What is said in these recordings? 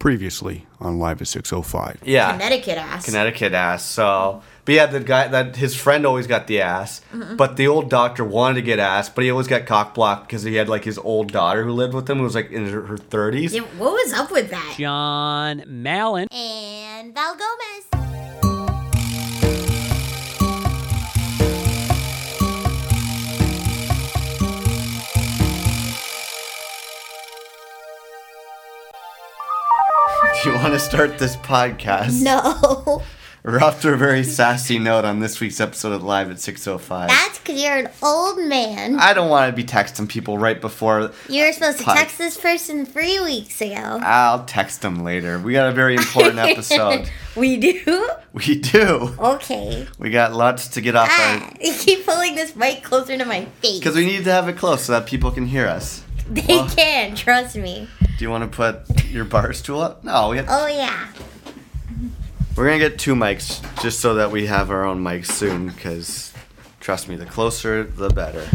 Previously on Live at 605. Yeah. Connecticut ass. Connecticut ass. So, but yeah, the guy that his friend always got the ass, Mm-hmm. but the old doctor wanted to get ass, but he always got cock blocked because he had like his old daughter who lived with him who was like in her, her 30s. Yeah, what was up with that? John Mallon. And Val Gomez. You want to start this podcast? No. We're off to a very sassy note on this week's episode of Live at 605. That's because you're an old man. I don't want to be texting people right before. You were supposed to text this person three weeks ago. I'll text them later. We got a very important episode. we do? We do. Okay. We got lots to get off Ah, our. you keep pulling this mic closer to my face. Because we need to have it close so that people can hear us. They well- can, trust me. Do you want to put your bar stool up? No, we have, Oh, yeah. we're gonna get two mics just so that we have our own mics soon. Because trust me, the closer the better.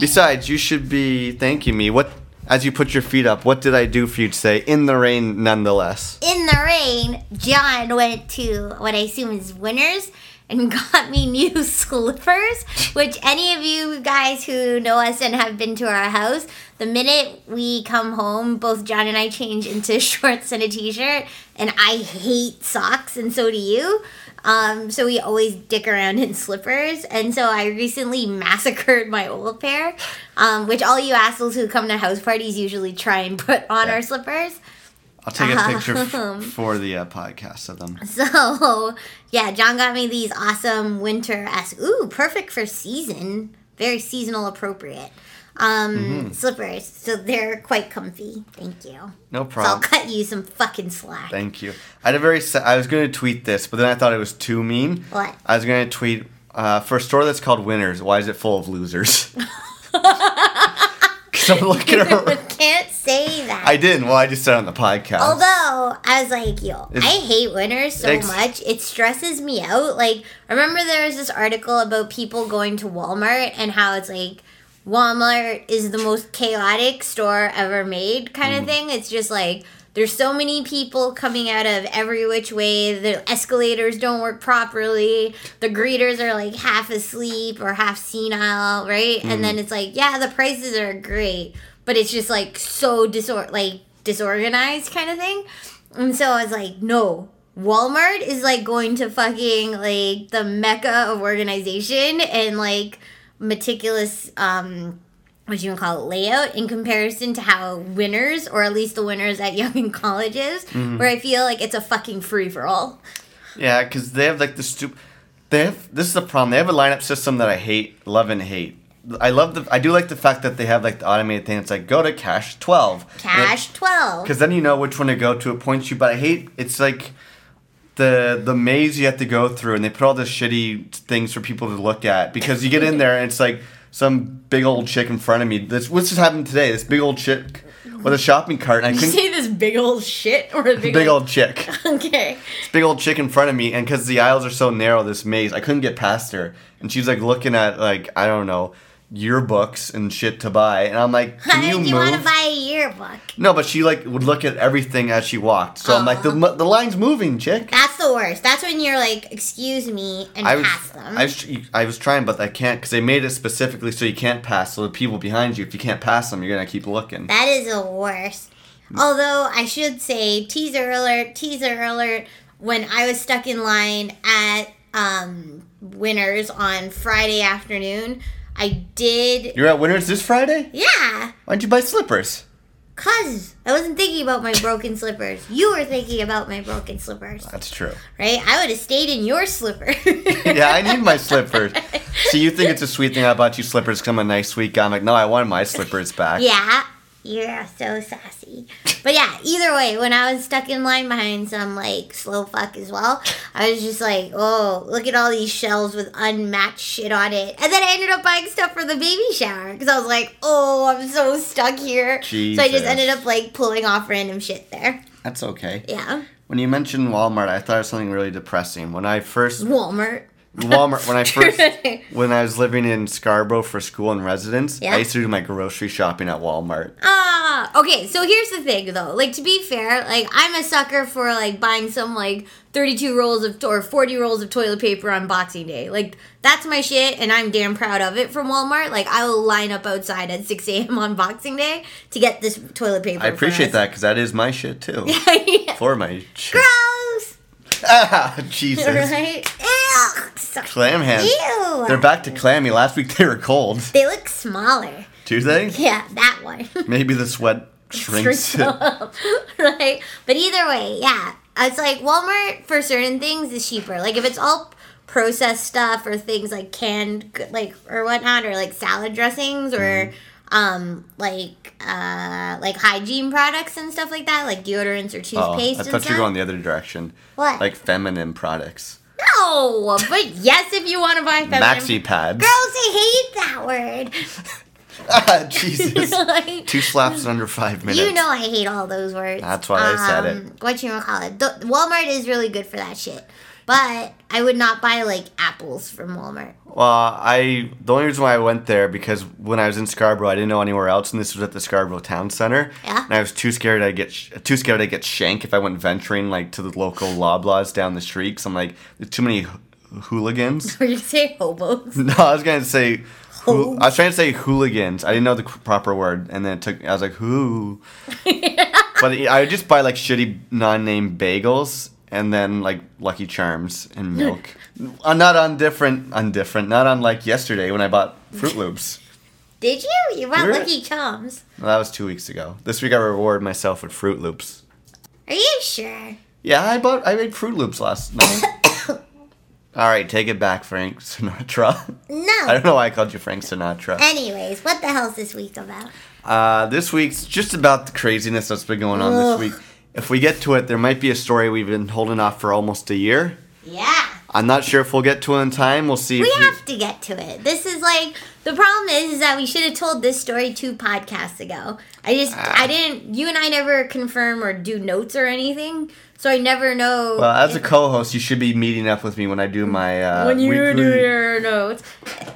Besides, you should be thanking me. What as you put your feet up? What did I do for you today? In the rain, nonetheless. In the rain, John went to what I assume is Winners and got me new slippers. Which any of you guys who know us and have been to our house, the minute we come home, both John and I change into shorts and a t-shirt, and I hate socks, and so do you. Um, so we always dick around in slippers, and so I recently massacred my old pair, um, which all you assholes who come to house parties usually try and put on our slippers. I'll take a picture f- Um. for the uh, podcast of them. So yeah, John got me these awesome winter s ooh perfect for season, very seasonal appropriate um Mm-hmm. slippers. So they're quite comfy. Thank you. No So I'll cut you some fucking slack. Thank you. I had a very. sa- I was going to tweet this, but then I thought it was too mean. What? I was going to tweet uh, for a store that's called Winners. Why is it full of losers? I'm looking around. Can't say that. I didn't. Well, I just said on the podcast. Although I was like, yo, It's- I hate winners so much. It stresses me out. Like, remember there was this article about people going to Walmart and how it's like Walmart is the most chaotic store ever made kind Mm. of thing. It's just like there's so many people coming out of every which way. The escalators don't work properly. The greeters are like half asleep or half senile, right? And Mm. then it's like, yeah, the prices are great, but it's just like so disor like disorganized kind of thing. And so I was like, no. Walmart is like going to fucking like the mecca of organization and like meticulous um what you to call it layout in comparison to how winners or at least the winners at Yonge and colleges Mm-hmm. where i feel like it's a fucking free for all Yeah, because they have like the stupid. They have. This is the problem. They have a lineup system that I hate, love, and hate. I love the. I do like the fact that they have like the automated thing. It's like go to cash twelve. cash 12 Because then you know which one to go to. It points you. But I hate. It's like the the maze you have to go through, and they put all the shitty things for people to look at. Because you get in there and it's like some big old chick in front of me. This what's just happened today. This big old chick with a shopping cart, and I Did you couldn't. say this big old shit or a big, Big old chick. okay this big old chick in front of me, and because the aisles are so narrow, this maze, I couldn't get past her, and she's like looking at like I don't know yearbooks and shit to buy, and I'm like, can you did you move? want to buy a yearbook no, but she like would look at everything as she walked, so I'm like, the the line's moving, chick. that's the worst that's when you're like excuse me and I was, pass them I was, tr- I was trying, but I can't because they made it specifically so you can't pass. So the people behind you, if you can't pass them, you're gonna keep looking. That is the worst. Although I should say, teaser alert, teaser alert. When I was stuck in line at um, Winners on Friday afternoon, I did. You're at Winners this Friday. Yeah, Why'd you buy slippers? cause I wasn't thinking about my broken slippers. You were thinking about my broken slippers, That's true. right? I would have stayed in your slipper. yeah, I need my slippers. So you think it's a sweet thing I bought you slippers because I'm a nice sweet guy? I'm like, no, I want my slippers back. Yeah, you're so sassy. But yeah, either way, when I was stuck in line behind some like slow fuck as well, I was just like, oh, look at all these shelves with unmatched shit on it. And then I ended up buying stuff for the baby shower because I was like, oh, I'm so stuck here. So I just ended up like pulling off random shit there. That's okay. Yeah. When you mentioned Walmart, I thought of something really depressing. When I first, Walmart. Walmart when I first when I was living in Scarborough for school and residence, Yeah. I used to do my grocery shopping at Walmart. Ah, okay. So here's the thing, though. Like to be fair, like I'm a sucker for like buying some like 32 rolls of or 40 rolls of toilet paper on Boxing Day. Like that's my shit, and I'm damn proud of it from Walmart. Like I will line up outside at 6 a.m. on Boxing Day to get this toilet paper. I appreciate that because that is my shit too. Yeah. For my shit. Gross. Ah, Jesus. Right? So- Clam hands. Ew. They're back to clammy. Last week they were cold. They look smaller. Do they? Yeah, that one. Maybe the sweat shrinks. up, right? But either way, yeah, it's like Walmart for certain things is cheaper. Like if it's all processed stuff or things like canned, like or whatnot, or like salad dressings or Mm-hmm. um like uh like hygiene products and stuff like that, like deodorants or toothpaste. Oh, toothpaste I and thought you were going the other direction. What? Like feminine products. No, but yes, if you want to buy feminine. Maxi pads. Girls, I hate that word. ah, Jesus. Like, Two slaps in under five minutes. You know I hate all those words. That's why I said it. Um, What you gonna call it? The, Walmart is really good for that shit. But I would not buy like apples from Walmart. Well, I the only reason why I went there because when I was in Scarborough, I didn't know anywhere else, and this was at the Scarborough Town Center. Yeah. And I was too scared I'd get sh- too scared I'd get shank if I went venturing like to the local Loblaws down the street. Cause I'm like, there's too many h- hooligans. Were you say hobos. no, I was gonna say. I was trying to say hooligans. I didn't know the proper word, and then it took. I was like, who? but I would just buy like shitty non-name bagels and then like Lucky Charms and milk. uh, not on different, on different. Not unlike yesterday when I bought Froot Loops. Did you? You bought Lucky Charms. Well, that was two weeks ago. This week I reward myself with Froot Loops. Are you sure? Yeah, I bought. I made Froot Loops last night. All right, take it back, Frank Sinatra. No. I don't know why I called you Frank Sinatra. Anyways, what the hell's this week about? Uh, this week's just about the craziness that's been going on this week. If we get to it, there might be a story we've been holding off for almost a year. Yeah. I'm not sure if we'll get to it in time. We'll see. We if have to get to it. This is like the problem is, is that we should have told this story two podcasts ago. I just Ah. I didn't you and I never confirm or do notes or anything. So I never know Well, as a co-host, you should be meeting up with me when I do my uh, when you weekly- do your notes.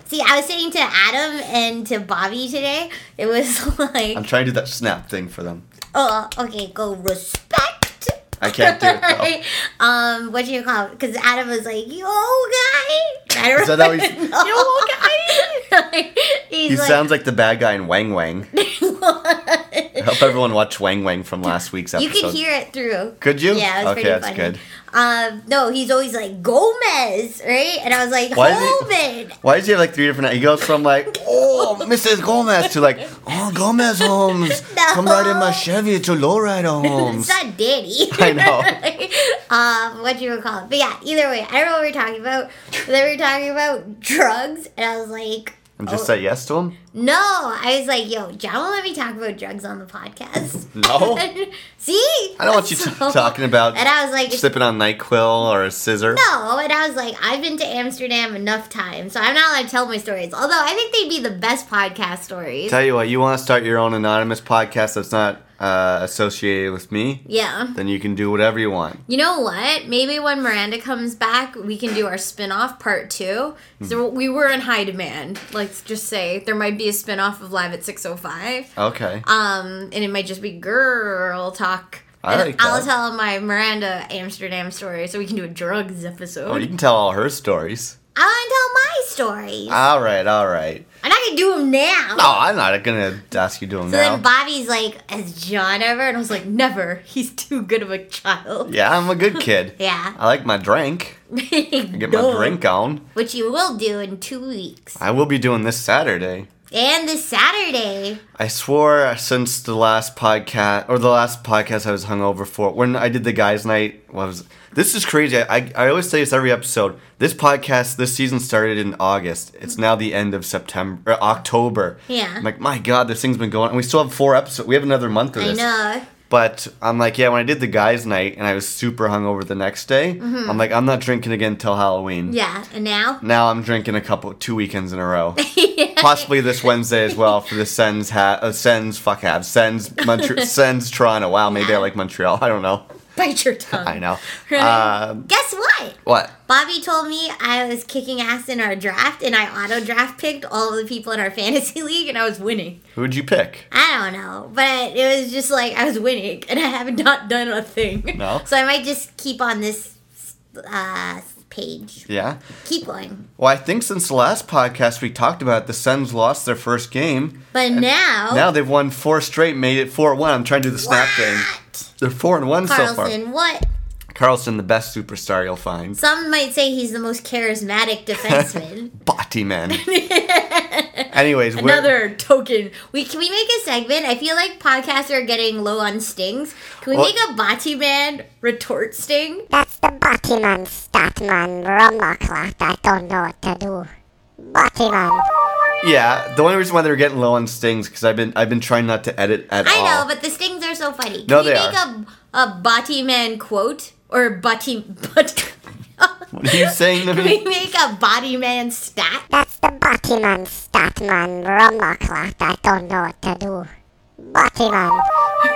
See, I was saying to Adam and to Bobby today, it was like, I'm trying to do that snap thing for them. Oh, okay, go respect. I can't do it, though. um, what do you call it? Because Adam was like, yo, guy. I don't Is that how he's- Yo, guy. He's He like, sounds like the bad guy in Wang Wang. I hope everyone watched Wang Wang from last week's episode. you episode. could hear it through. Could you? Yeah, it was okay, pretty that's funny. good. Um, no, he's always like Gomez, right? And I was like, Why is he- Why does he have like three different? He goes from like, oh, Mrs. Gomez to like, oh, Gomez Homes. No. Come right in my Chevy to Lowrider Homes. It's not Danny. I know. um, what you would call it. But yeah, either way, I don't know what we are talking about. but we were talking about drugs, and I was like, And oh. just oh, say yes to him? no. I was like, yo, John won't let me talk about drugs on the podcast. No. See? I don't want you So- talking about And I was like, sipping on NyQuil or a scissor. no. And I was like, I've been to Amsterdam enough times, so I'm not allowed to tell my stories. Although I think they'd be the best podcast stories. Tell you what, you want to start your own anonymous podcast that's not uh, associated with me, yeah. then you can do whatever you want. You know what? Maybe when Miranda comes back, we can do our spin-off part two. So Hmm. we were in high demand. Let's just say there might be a spin-off of Live at 605. Okay. Um, and it might just be girl talk. I And like I'll that. tell my Miranda Amsterdam story so we can do a drugs episode. Oh, you can tell all her stories. I want to tell my stories. All right, all right. I'm not going to do them now. No, I'm not gonna ask you to do them So now. then Bobby's like, has John ever? And I was like, never. He's too good of a child. yeah, I'm a good kid. Yeah. I like my drink. Get my drink on. Which you will do in two weeks. I will be doing this Saturday. And this Saturday. I swore since the last podcast or the last podcast I was hungover for when I did the guys' night was this is crazy. I, I always say this every episode. This podcast this season started in August. It's now the end of September or October. Yeah. I'm like, my God, this thing's been going and we still have four episodes. We have another month of I this. know. But I'm like, yeah, when I did the guys' night and I was super hungover the next day, I'm like, I'm not drinking again till Halloween. Mm-hmm. Yeah. And now? Now I'm drinking a couple, two weekends in a row. Possibly this Wednesday as well for the Sens hat, uh, Sens fuck have Sens Montreal, Sens Toronto. Wow, maybe I like Montreal. I don't know. Bite your tongue. I know. Right? Um, Guess what? what? Bobby told me I was kicking ass in our draft, and I auto draft picked all of the people in our fantasy league, and I was winning. Who'd you pick? I don't know, but it was just like I was winning, and I have not done a thing. No? So I might just keep on this uh, page. Yeah. Keep going. Well, I think since the last podcast we talked about, it, the Suns lost their first game. But now, Now they've won four straight, made it four one. I'm trying to do the snap thing. what? They're four and one so far. Karlsson, what? Karlsson, the best superstar you'll find. Some might say he's the most charismatic defenseman. Body man. Anyways, we're- Another token. We can we make a segment? I feel like podcasts are getting low on stings. Can we Well- make a Bati Man retort sting? That's the Botty man, Statman Rumaclat. I don't know what to do. Batman. Yeah, the only reason why they're getting low on stings because I've been I've been trying not to edit at I all. I know, but the stings are so funny. Can No, we they make a a Bati Man quote or Bati but what are you saying to Can we make a Body Man stat? That's the Batman Statman Rumaclat. I don't know what to do. Batman.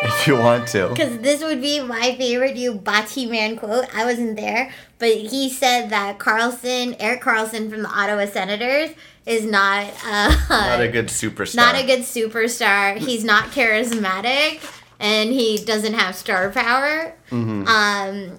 if you want to. Because this would be my favorite new Bati Man quote. I wasn't there, but he said that Karlsson, Erik Karlsson from the Ottawa Senators, is not uh, Not a good superstar. not a good superstar. He's not charismatic, and he doesn't have star power. Mm-hmm. Um,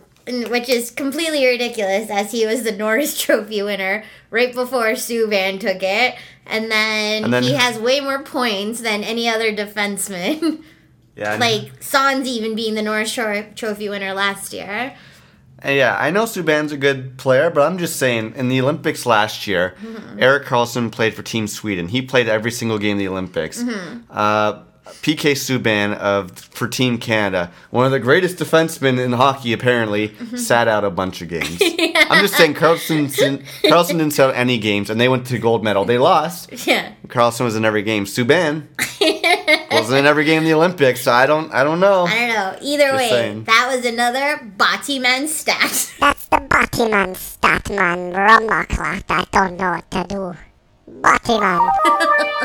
which is completely ridiculous, as he was the Norris Trophy winner right before Subban took it, and then, And then- he has way more points than any other defenseman. Yeah, like Sans even being the Norris Tro- Trophy winner last year. And yeah, I know Subban's a good player, but I'm just saying, in the Olympics last year, Mm-hmm. Erik Karlsson played for Team Sweden. He played every single game of the Olympics. Mm-hmm. Uh, PK Subban of for Team Canada, one of the greatest defensemen in hockey, apparently, Mm-hmm. sat out a bunch of games. I'm just saying, Karlsson, didn't- Karlsson didn't sit out any games, and they went to gold medal. They lost. Yeah. Karlsson was in every game. Subban wasn't in every game in the Olympics, so I don't, I don't know. I don't know. Either Just way, saying. that was another Batiman stat. That's the Batman Statman Rumaclat. I don't know what to do. Batman.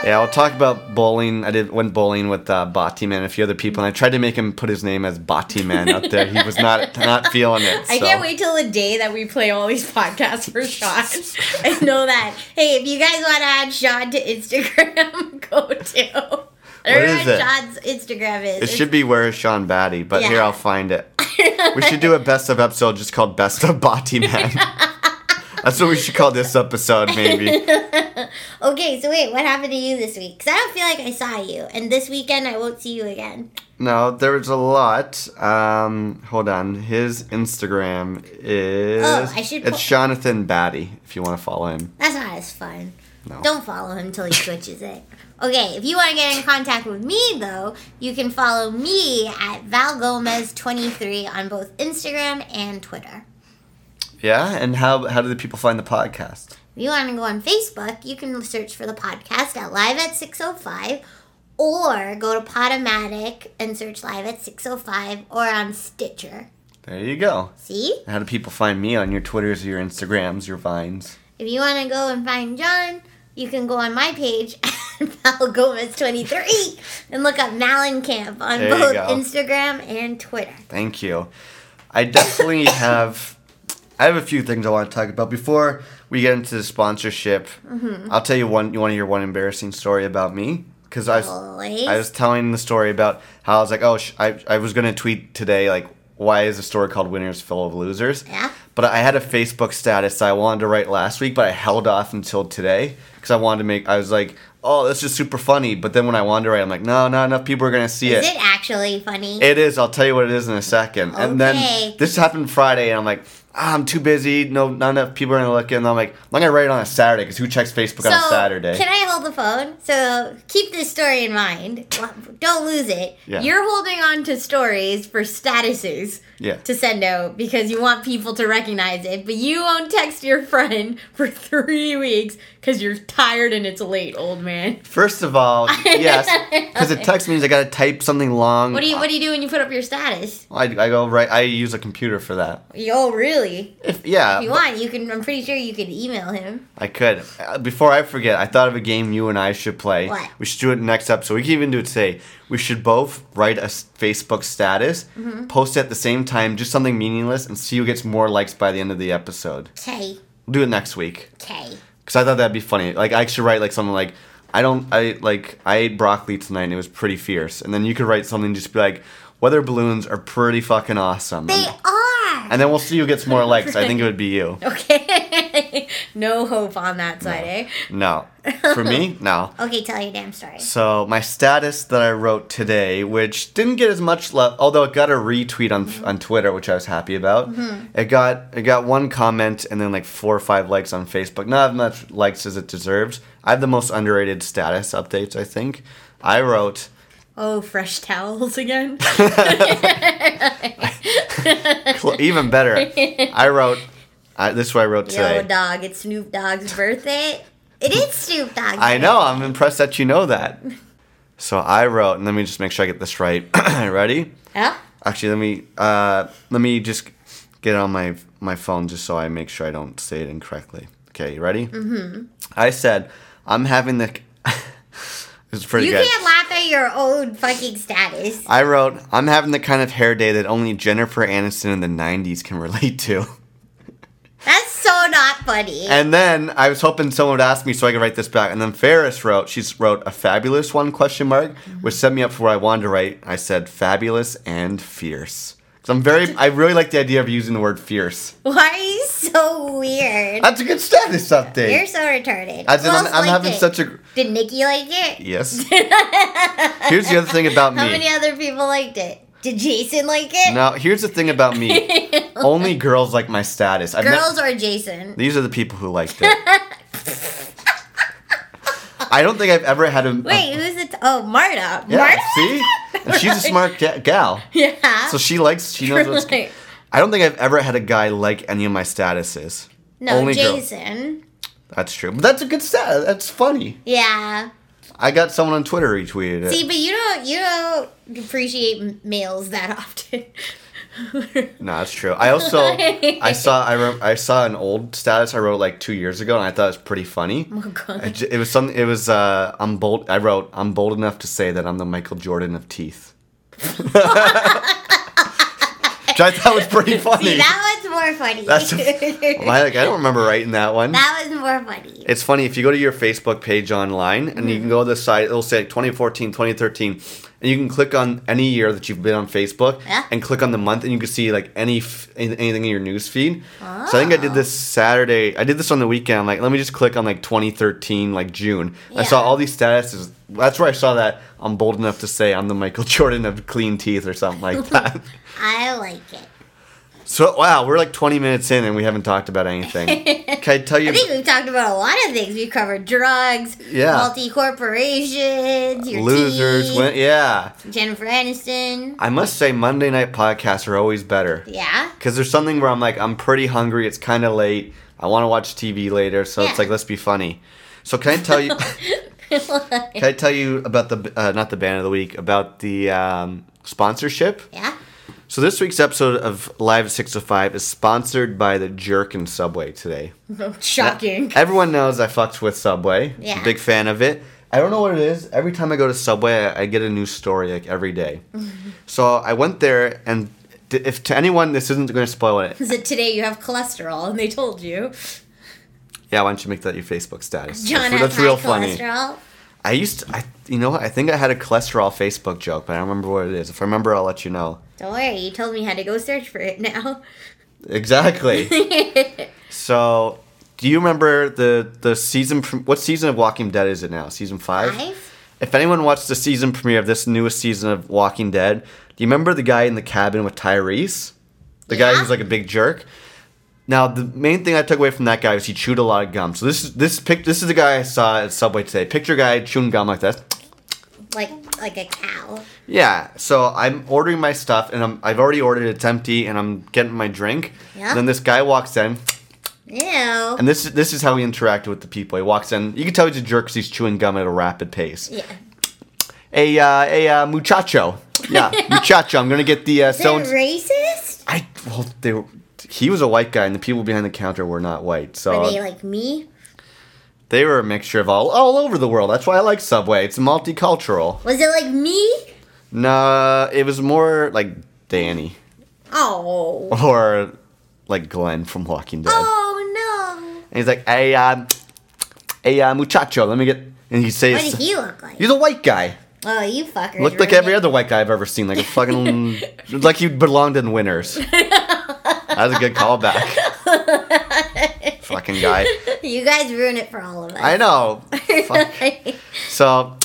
Yeah, I'll talk about bowling. I did went bowling with uh, Batiman and a few other people, and I tried to make him put his name as Batiman out there. He was not not feeling it. I can't wait till the day that we play all these podcasts for Sean. I know that. Hey, if you guys want to add Sean to Instagram, go to. I don't know is what it? Sean's Instagram is. It should be where is Sean Batty, but here I'll find it. We should do a best of episode just called Best of Batiman. That's what we should call this episode, maybe. Okay, so wait, what happened to you this week? Because I don't feel like I saw you, and this weekend I won't see you again. No, there was a lot. Um, hold on. His Instagram is Oh, I should it's Jonathan Batty. If you want to follow him. That's not as fun. No. Don't follow him till he switches it. Okay, if you want to get in contact with me though, you can follow me at Val Gomez 23 on both Instagram and Twitter. Yeah, and how how do the people find the podcast? If you want to go on Facebook, you can search for the podcast at Live at 605 or go to Podomatic and search Live at 605 or on Stitcher. There you go. See? How do people find me on your Twitters, or your Instagrams, your Vines? If you want to go and find John, you can go on my page at Val Gomez 23 and look up Malencamp on There both. Instagram and Twitter. Thank you. I definitely have. I have a few things I want to talk about before we get into the sponsorship. Mm-hmm. I'll tell you one. You want to hear one embarrassing story about me? Because I was Always. I was telling the story about how I was like, oh, sh- I I was gonna tweet today like, why is a story called Winners full of losers? Yeah. But I had a Facebook status that I wanted to write last week, but I held off until today because I wanted to make. I was like, oh, this is super funny. But then when I wanted to write, I'm like, no, not enough people are gonna see Is it actually funny? it is. I'll tell you what it is in a second. Okay. And then this happened Friday, and I'm like, ah, I'm too busy. No, not enough people are gonna look. And I'm like, I'm gonna write it on a Saturday because who checks Facebook on a Saturday? Can I hold the phone? So keep this story in mind. Don't lose it. Yeah. You're holding on to stories for statuses yeah. to send out because you want people to recognize it, but you won't text your friend for three weeks because you're tired and it's late, old man. First of all, yes, because it text means I gotta type something long. What do you What do you do when you put up your status? I, I go right. I use a computer for that. Oh, really? Really? If, yeah, If you want, you can. I'm pretty sure you can email him. I could. Uh, Before I forget, I thought of a game you and I should play. What? We should do it next up. So We can even do it today. We should both write a Facebook status, Mm-hmm. post it at the same time, just something meaningless, and see who gets more likes by the end of the episode. Okay. We'll do it next week. Okay. Because I thought that'd be funny. Like, I should write, like, something like, I don't, I, like, I ate broccoli tonight and it was pretty fierce. And then you could write something, just be like, weather balloons are pretty fucking awesome. They and, are. And then we'll see who gets more likes. I think it would be you. Okay. no hope on that side, eh? No. For me, no. Okay, tell your damn story. So my status that I wrote today, which didn't get as much love, although it got a retweet on on Twitter, which I was happy about. It got it got one comment and then like four or five likes on Facebook. Not as much likes as it deserves. I have the most underrated status updates. I think I wrote. Oh, fresh towels again. even better. I wrote. I, this is what I wrote Yo, today. dog, it's Snoop Dogg's birthday. It is Snoop Dogg's. I know. I'm impressed that you know that. So I wrote, and let me just make sure I get this right. Ready? Yeah. Actually, let me uh, let me just get on my my phone just so I make sure I don't say it incorrectly. Okay, you ready? Mm-hmm. I said I'm having the. It's pretty You good. can't laugh at your own fucking status. I wrote I'm having the kind of hair day that only Jennifer Aniston in the '90s can relate to. That's so not funny. And then I was hoping someone would ask me so I could write this back. And then Ferris wrote, she wrote a fabulous one question mark, which set me up for what I wanted to write. I said fabulous and fierce. Because I'm very, I really like the idea of using the word fierce. Why are you so weird? That's a good status update. You're so retarded. As in, I'm, I'm having it? such a Did Nikki like it? yes. Here's the other thing about me. How many other people liked it? Did Jason like it? Now, here's the thing about me. Only girls like my status. I've ne- Girls or Jason? these are the people who liked it. I don't think I've ever had a. a- Wait, who's it? oh, Marta. yeah, Marta? see, and she's a smart ga- gal. Yeah. So she likes. She knows what's. I don't think I've ever had a guy like any of my statuses. no, Only girl- Jason. That's true, but that's a good stat. That's funny. Yeah. I got someone on Twitter retweeted it. See, but you don't you don't appreciate males that often. No, that's true. I also I saw I wrote, I saw an old status I wrote like two years ago, and I thought it was pretty funny. Oh God. J- it was something. It was uh, I'm bold. I wrote I'm bold enough to say that I'm the Michael Jordan of teeth. Which I thought was pretty funny. See, that was more funny. That's a- like, I don't remember writing that one. that was more funny. It's funny if you go to your Facebook page online and Mm-hmm. you can go to the site, it'll say 2014, 2013, and you can click on any year that you've been on Facebook Yeah. and click on the month, and you can see like any f- anything in your news feed. So I think I did this Saturday. I did this on the weekend. I'm like, let me just click on like 2013, like June. I saw all these statuses. That's where I saw that I'm bold enough to say I'm the Michael Jordan of clean teeth or something like that. I like it. so wow, we're like 20 minutes in and we haven't talked about anything. Can I tell you? I think we've talked about a lot of things. We've covered drugs, Yeah. multi corporations, your Losers, teeth, win- yeah. Jennifer Aniston. I must say, Monday night podcasts are always better. Yeah. Because there's something where I'm like, I'm pretty hungry. It's kind of late. I want to watch TV later, so it's like, let's be funny. So can I tell you? Can I tell you about the uh, not the band of the week about the um, sponsorship? yeah. So this week's episode of Live at 605 is sponsored by the Jerk and Subway today. Shocking. Everyone knows I fucked with Subway. Yeah. Big fan of it. I don't know what it is. Every time I go to Subway, I, I get a new story like every day. so I went there, and if to anyone this isn't going to spoil it, Is it today you have cholesterol and they told you? Yeah, why don't you make that your Facebook status? John that's, real funny. cholesterol. I used to, I, you know what? I think I had a cholesterol Facebook joke, but I don't remember what it is. If I remember, I'll let you know. Don't worry, you told me how to go search for it now. Exactly. so, do you remember the the season? What season of Walking Dead is it now? Season five. Five? If anyone watched the season premiere of this newest season of Walking Dead, do you remember the guy in the cabin with Tyrese? The guy who's like a big jerk. Now, the main thing I took away from that guy was he chewed a lot of gum. So this is this pic, this is the guy I saw at Subway today. Picture guy chewing gum like that. Like like a cow. Yeah. So I'm ordering my stuff, and I'm I've already ordered. It's empty, and I'm getting my drink. Yeah. And then this guy walks in, Ew. and this this is how he interacted with the people. He walks in. You can tell he's a jerk because he's chewing gum at a rapid pace. yeah. Hey, uh, hey, uh, muchacho. Yeah, muchacho. I'm gonna get the uh, Is so. racist? I well, they were. He was a white guy, and the people behind the counter were not white. So Were they like me? they were a mixture of all all over the world. That's why I like Subway. It's multicultural. Was it like me? Nah, it was more like Danny Oh. or like Glenn from Walking Dead. Oh no. And he's like, "Hey, uh, hey, uh, muchacho, let me get." And he says, What did he look like? "He's a white guy. Oh, you fuckers. Looked like every other white guy I've ever seen. Like a fucking, like he belonged in Winners." That was a good callback. fucking guy. You guys ruin it for all of us. I know. Fuck. So,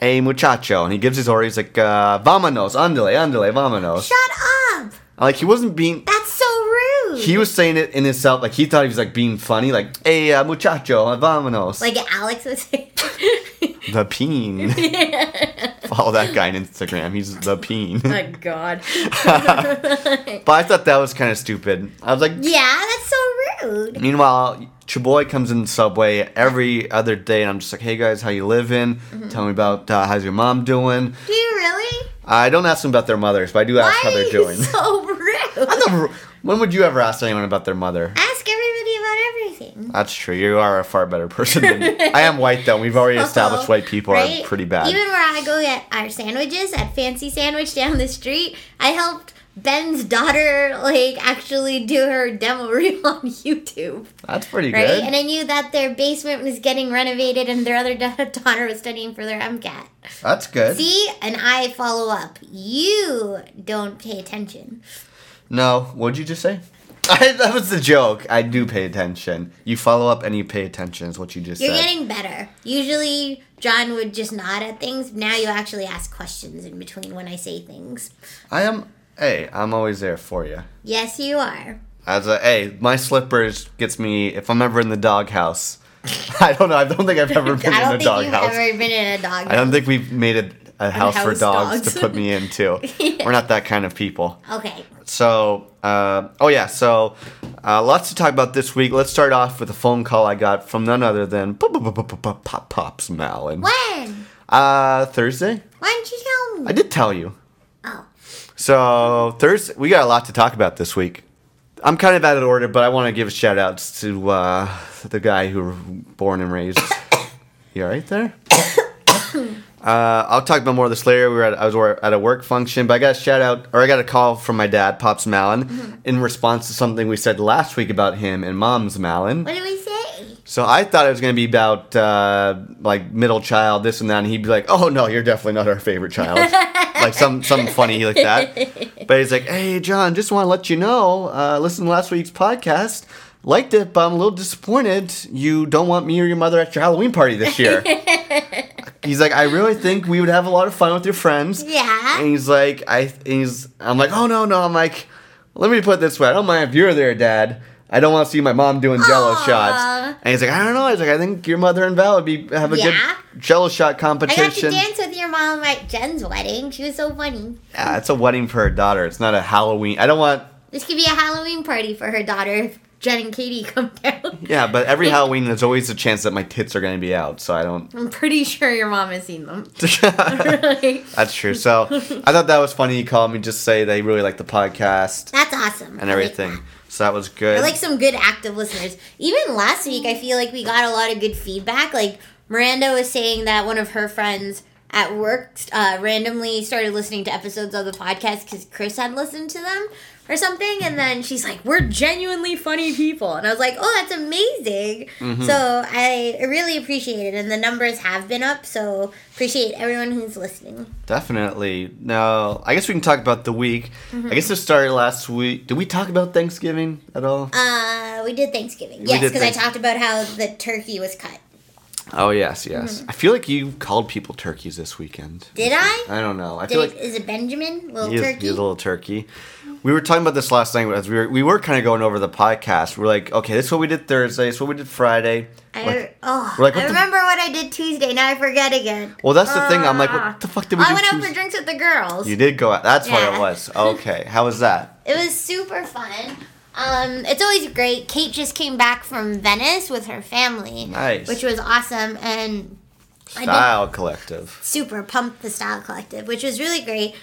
hey, muchacho, and he gives his order. He's like, uh, "Vámonos, andale, andale, vámonos." Shut up. Like he wasn't being. That's so rude. He was saying it in himself, like he thought he was like being funny, like, "Hey, uh, muchacho, vámonos." like Alex was say. the peen. Follow that guy on Instagram. He's the peen. My God. but I thought that was kind of stupid. I was like, Yeah, that's so rude. Meanwhile, Chaboy comes in the subway every other day, and I'm just like, "Hey guys, how you living? Mm-hmm. Tell me about uh, how's your mom doing." Do you really? I don't ask them about their mothers, but I do ask Why how they're doing. so rude? Never- when would you ever ask anyone about their mother? Ask about everything. That's true. You are a far better person than me. I am white though. We've already established white people Right? are pretty bad. Even where I go get our sandwiches at Fancy Sandwich down the street, I helped Ben's daughter like actually do her demo reel on YouTube, That's pretty right? good. And I knew that their basement was getting renovated and their other da- daughter was studying for their MCAT. That's good. See, and I follow up. You don't pay attention. No, what'd you just say? I, that was the joke. I do pay attention. You follow up and you pay attention is what you just said. You're said. getting better. Usually, John would just nod at things. Now you actually ask questions in between when I say things. I am. Hey, I'm always there for you. Yes, you are. As a hey, my slippers gets me if I'm ever in the doghouse. I don't know. I don't think I've ever been in a doghouse. I don't think you've doghouse. ever been in a dog. I don't think we've made a, a house, for dogs, dogs. to put me into. We're not that kind of people. Okay. So, uh, oh yeah, so uh, lots to talk about this week. Let's start off with a phone call I got from none other than Pop Pops Malin. When? Uh, Thursday. Why didn't you tell me? I did tell you. Oh. So Thursday, we got a lot to talk about this week. I'm kind of out of order, but I want to give a shout out to uh, the guy who were born and raised. you all right there? Uh, I'll talk about more of this later. We were at, I was at a work function, but I got a shout out, or I got a call from my dad, Pops Malin, in response to something we said last week about him and Mom's Malin. What did we say? So I thought it was going to be about uh, like middle child, this and that, and he'd be like, "Oh no, you're definitely not our favorite child," like some something funny like that. But he's like, "Hey John, just want to let you know, uh, listen to last week's podcast." Liked it, but I'm a little disappointed. You don't want me or your mother at your Halloween party this year. he's like, I really think we would have a lot of fun with your friends. Yeah. And he's like, I, and he's, I'm like, oh no, no. I'm like, let me put it this way. I don't mind if you're there, Dad. I don't want to see my mom doing Jello Aw. shots. And he's like, I don't know. He's like, I think your mother and Val would be have a Yeah? good Jello shot competition. I got to dance with your mom at Jen's wedding. She was so funny. Yeah, it's a wedding for her daughter. It's not a Halloween. I don't want. This could be a Halloween party for her daughter if Jen and Katie come down. Yeah, but every Halloween there's always a chance that my tits are going to be out. So I don't. I'm pretty sure your mom has seen them. That's true. So I thought that was funny. You called me just say they really like the podcast That's awesome. and I like everything. So that was good. We're like some good active listeners. Even last week, I feel like we got a lot of good feedback. Like Miranda was saying that one of her friends at work uh, randomly started listening to episodes of the podcast because Chris had listened to them or something, and then she's like, "We're genuinely funny people," and I was like, "Oh, that's amazing!" Mm-hmm. So I really appreciate it, and the numbers have been up. So appreciate everyone who's listening. Definitely. Now, I guess we can talk about the week. Mm-hmm. I guess it started last week. Did we talk about Thanksgiving at all? Uh, we did Thanksgiving, We yes, because I talked about how the turkey was cut. Oh yes, yes. Mm-hmm. I feel like you called people turkeys this weekend. Did I? I don't know. I Did, feel like is it Benjamin, little turkey? he is a little turkey. We were talking about this last night as we were we were kind of going over the podcast. We're like, okay, this is what we did Thursday. This is what we did Friday. I, Like- oh, like, I the- remember what I did Tuesday. Now I forget again. well, that's the thing. I'm like, Ah. what the fuck did we I went out for drinks with the girls. You did go out. That's what it was. Okay, how was that? It was super fun. Um, it's always great. Kate just came back from Venice with her family, Nice. which was awesome, and Style Collective. super pumped the Style Collective, which was really great.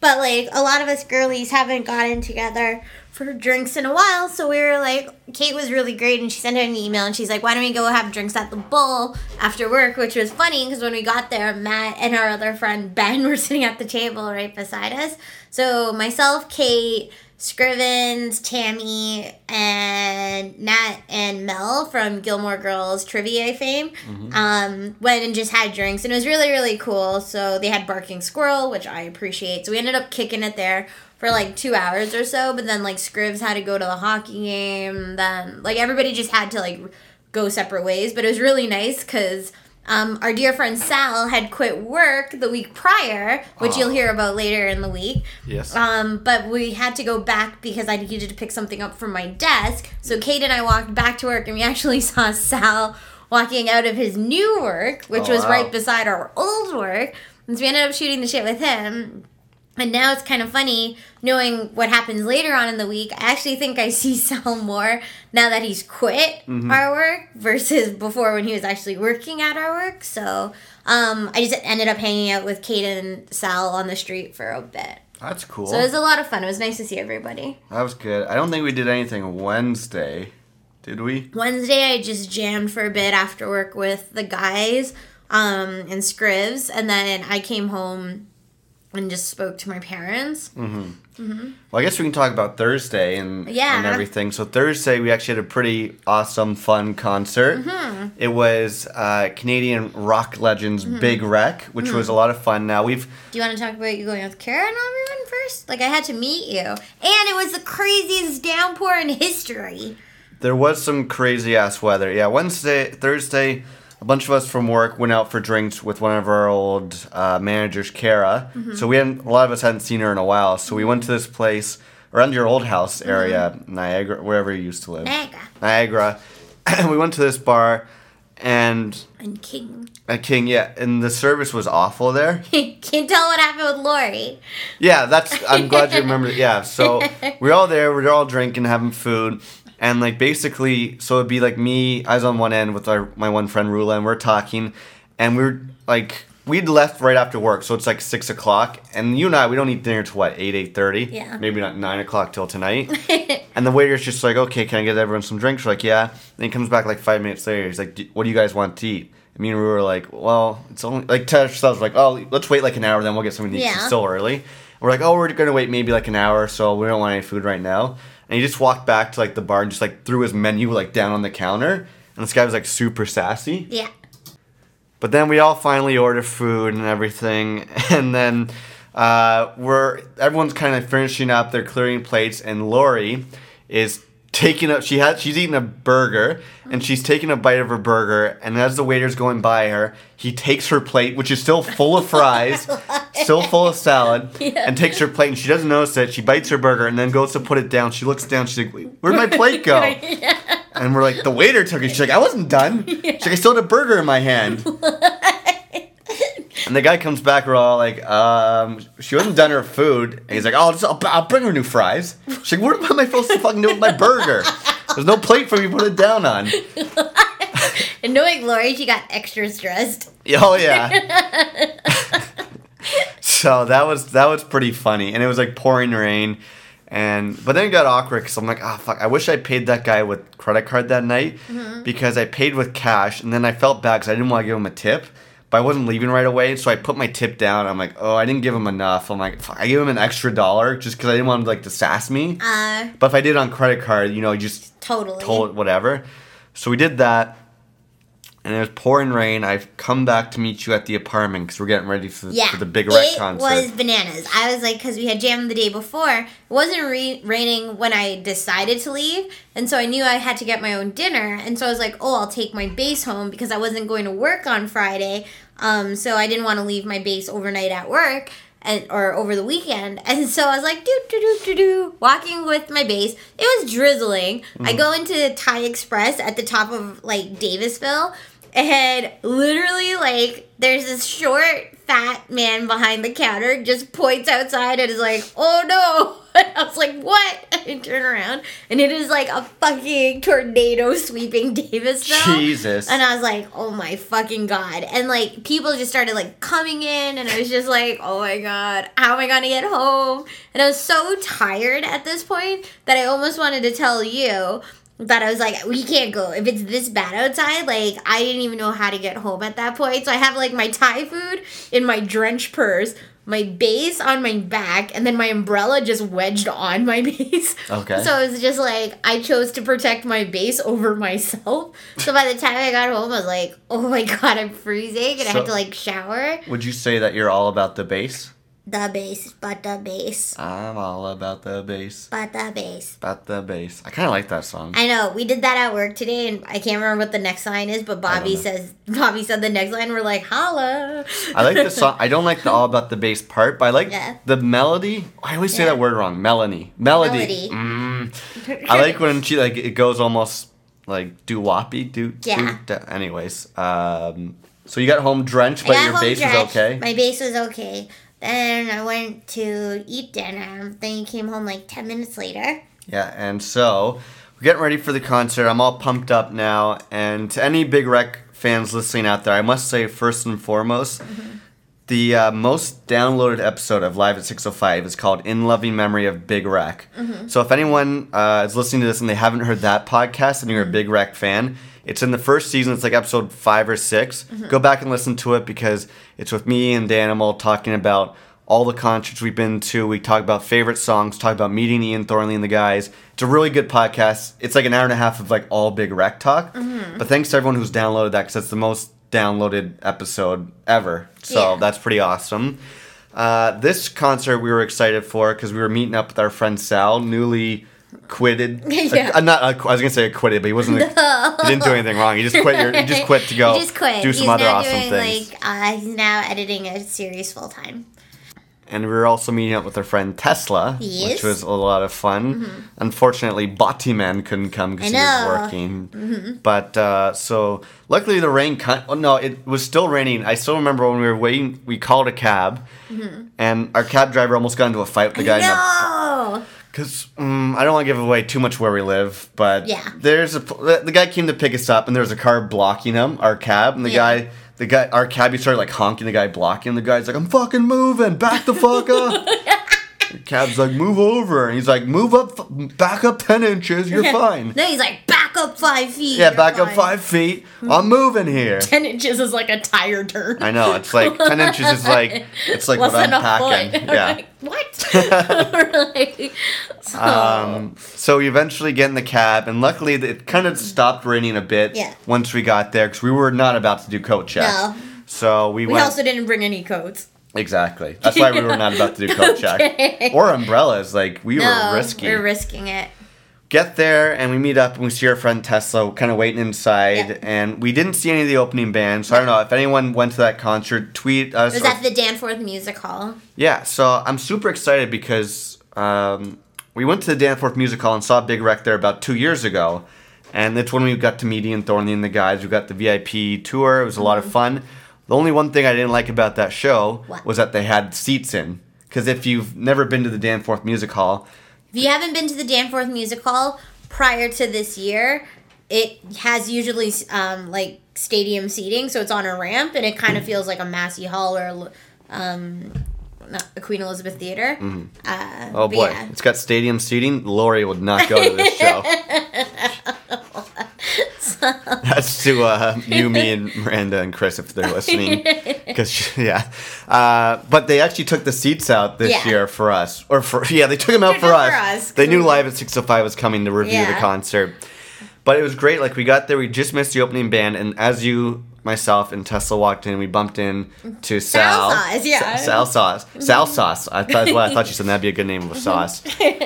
but like a lot of us girlies haven't gotten together for drinks in a while. So we were like, Kate was really great, and she sent out an email, and she's like, "Why don't we go have drinks at the Bull after work?" Which was funny because when we got there, Matt and our other friend Ben were sitting at the table right beside us. So myself, Kate. Scrivens, Tammy, and Nat and Mel from Gilmore Girls trivia fame um, went and just had drinks, and it was really, really cool. So they had Barking Squirrel, which I appreciate. So we ended up kicking it there for like two hours or so, but then like Scrivs had to go to the hockey game. Then like everybody just had to like go separate ways, but it was really nice because. Um, our dear friend Sal had quit work the week prior, which you'll hear about later in the week. Yes. Um, but we had to go back because I needed to pick something up from my desk. So Kate and I walked back to work, and we actually saw Sal walking out of his new work, which Oh, was wow. right beside our old work. And so we ended up shooting the shit with him. And now it's kind of funny knowing what happens later on in the week. I actually think I see Sal more now that he's quit Mm-hmm. our work versus before when he was actually working at our work. So um, I just ended up hanging out with Kate and Sal on the street for a bit. That's cool. So it was a lot of fun. It was nice to see everybody. that was good. I don't think we did anything Wednesday. Did we? Wednesday, I just jammed for a bit after work with the guys um, and Scrivs, and then I came home and just spoke to my parents. Mm-hmm. Mm-hmm. Well, I guess we can talk about Thursday and, Yeah. and everything. So Thursday, we actually had a pretty awesome, fun concert. Mm-hmm. It was uh, Canadian rock legends Mm-hmm. Big Wreck, which was a lot of fun. Now we've Do you want to talk about you going with Kara and everyone first? Like I had to meet you, and it was the craziest downpour in history. there was some crazy ass weather. Yeah, Wednesday, Thursday, a bunch of us from work went out for drinks with one of our old uh, managers, Kara. Mm-hmm. So we hadn't, a lot of us hadn't seen her in a while. So we went to this place around your old house area, Niagara, wherever you used to live. Niagara. Niagara. And we went to this bar, and and King. at King, yeah, and the service was awful there. Can't tell what happened with Lori. Yeah, that's. I'm glad you remember. Yeah, so we're all there. We're all drinking, having food, and like basically, so it'd be like me. I was on one end with our my one friend Rula, and we're talking, and we're like. We'd left right after work, so it's like six o'clock, and you and I, we don't eat dinner till what eight eight thirty. Yeah. Maybe not nine o'clock till tonight. and the waiter's just like, "Okay, can I get everyone some drinks?" We're like, "Yeah." And he comes back like five minutes later. He's like, "D- "What do you guys want to eat?" And me and Rue were like, "Well, it's only like to ourselves like, oh, let's wait like an hour, then we'll get something to eat. Yeah. It's still early." And we're like, "Oh, we're gonna wait maybe like an hour, so we don't want any food right now." And he just walked back to like the bar and just like threw his menu like down on the counter. And this guy was like super sassy. Yeah. But then we all finally order food and everything, and then uh, we're everyone's kind of finishing up. They're clearing plates, and Lori is taking up. She had she's eating a burger, and she's taking a bite of her burger. And as the waiter's going by her, he takes her plate, which is still full of fries, still full of salad, and takes her plate. And she doesn't notice it. She bites her burger and then goes to put it down. She looks down. She's like, "Where'd my plate go?" And we're like, the waiter took it. She's like, I wasn't done. She's like, I still had a burger in my hand. And the guy comes back. We're all like, um, she wasn't done her food. And he's like, oh, just, I'll, I'll bring her new fries. She's like, what am I supposed to fucking do with my burger? There's no plate for me to put it down on. And knowing Lori, she got extra stressed. Oh yeah. so that was that was pretty funny, and it was like pouring rain, and but then it got awkward because I'm like, ah, fuck. I wish I paid that guy with credit card that night because I paid with cash, and then I felt bad because I didn't want to give him a tip. But I wasn't leaving right away, so I put my tip down. I'm like, oh, I didn't give him enough. I'm like, fuck, I gave him an extra dollar just because I didn't want him to, like to sass me. Uh, But if I did on credit card, you know, just totally. told whatever. So we did that, and it was pouring rain. I've come back to meet you at the apartment because we're getting ready for, Yeah, for the Big Wreck it concert. was bananas. I was like, because we had jammed the day before. It wasn't re- raining when I decided to leave, and so I knew I had to get my own dinner. And so I was like, oh, I'll take my bass home because I wasn't going to work on Friday. Um, so I didn't want to leave my bass overnight at work. And, or over the weekend, and so I was like, do do do do do, walking with my bass. It was drizzling. I Mm-hmm. go into Thai Express at the top of like Davisville, and literally, like, there's this short, fat man behind the counter just points outside and is like, oh no. And I was like, what? I turn around and it is like a fucking tornado sweeping Davisville. Jesus. And I was like, oh my fucking god. And like people just started like coming in and I was just like, oh my god, how am I gonna get home? And I was so tired at this point that I almost wanted to tell you that I was like, we can't go. If it's this bad outside, like I didn't even know how to get home at that point. So I have like my Thai food in my drenched purse, my bass on my back, and then my umbrella just wedged on my bass. Okay. So it was just like I chose to protect my bass over myself. So by the time I got home, I was like, oh my god, I'm freezing, and I So- had to like shower. Would you say that you're all about the bass? The bass, but the bass. I'm all about the bass. but the base. About the bass. I kind of like that song. I know we did that at work today, and I can't remember what the next line is, but Bobby says Bobby said the next line. We're like, holla. I like the song. I don't like the all about the bass part, but I like Yeah. the melody. I always say Yeah. that word wrong. Melanie. Melody. Melody. Mm. I like when she like it goes almost like doo woppy. Do Yeah. do- anyways, um, so you got home drenched, but got your bass was okay. My bass was okay. Then I went to eat dinner. And then he came home like ten minutes later. Yeah, and so we're getting ready for the concert. I'm all pumped up now. And to any Big Wreck fans listening out there, I must say, first and foremost, mm-hmm. The uh, most downloaded episode of Live at 605 is called In Loving Memory of Big Wreck. So if anyone uh, is listening to this and they haven't heard that podcast and you're a Big Wreck fan, it's in the first season. It's like episode five or 6 Go back and listen to it because it's with me and Danimal talking about all the concerts we've been to. We talk about favorite songs, talk about meeting Ian Thornley and the guys. It's a really good podcast. It's like an hour and a half of like all Big Wreck talk. But thanks to everyone who's downloaded that because it's the most downloaded episode ever. So Yeah. that's pretty awesome. Uh, this concert we were excited for because we were meeting up with our friend Sal, newly quitted. Yeah. Uh, not, uh, I was gonna say acquitted, but he wasn't. he didn't do anything wrong. He just quit. Your, he just quit to go He just quit. do some he's other awesome doing things. like uh, he's now editing a series full time. And we were also meeting up with our friend Tesla, Yes. Mm-hmm. which was a lot of fun. Unfortunately, Batiman couldn't come because he was working. But uh, so luckily the rain. Cut, oh no, it was still raining. I still remember when we were waiting. We called a cab, and our cab driver almost got into a fight with the guy. no. Because um, I don't want to give away too much where we live, but Yeah. there's a the the guy came to pick us up, and there was a car blocking him, our cab, and the Yeah. guy, the guy, our cabbie started like honking the guy blocking. The guy's like, "I'm fucking moving, back the fuck up." the cab's like, "Move over," and he's like, "Move up, back up ten inches, you're fine." No, he's like back up five feet. Yeah, you're back up fine." five feet. I'm moving here. Ten inches is like a tire turn. I know it's like ten inches is like it's like Less what I'm a packing. foot. I'm Yeah. like, what? Like, so, Um, so we eventually get in the cab, and luckily it kind of stopped raining a bit Yeah. once we got there because we were not about to do coat check. No. So we, we went also didn't bring any coats. Exactly. That's why we were not about to do coat check or umbrellas. Like we No, were risky. No. We're risking it. get there and we meet up and we see our friend Tesla kind of waiting inside, and we didn't see any of the opening bands. So I don't know if anyone went to that concert. Tweet us. It was or- at the Danforth Music Hall. Yeah, so I'm super excited because um, we went to the Danforth Music Hall and saw Big Wreck there about two years ago. And that's when we got to meet Ian Thornley and the guys. We got the VIP tour. It was a lot of fun. The only one thing I didn't like about that show What? was that they had seats in. Because if you've never been to the Danforth Music Hall, If you haven't been to the Danforth Music Hall prior to this year, it has usually um, like stadium seating, so it's on a ramp, and it kind of feels like a Massey Hall or um, not a Queen Elizabeth Theater. Uh, oh boy, yeah. it's got stadium seating. Lori would not go to this show. That's to uh, you, me, and Miranda and Chris if they're listening. Because yeah, uh, but they actually took the seats out this Yeah. year for us, or for yeah, they took them out for us. for us, They knew Live at Six Oh Five was coming to review the concert, but it was great. Like we got there, we just missed the opening band, and as you, myself, and Tesla walked in, we bumped in to Sal. Sauce, yeah. Sal sauce. Sal sauce. I thought what I thought you said that'd be a good name of a sauce.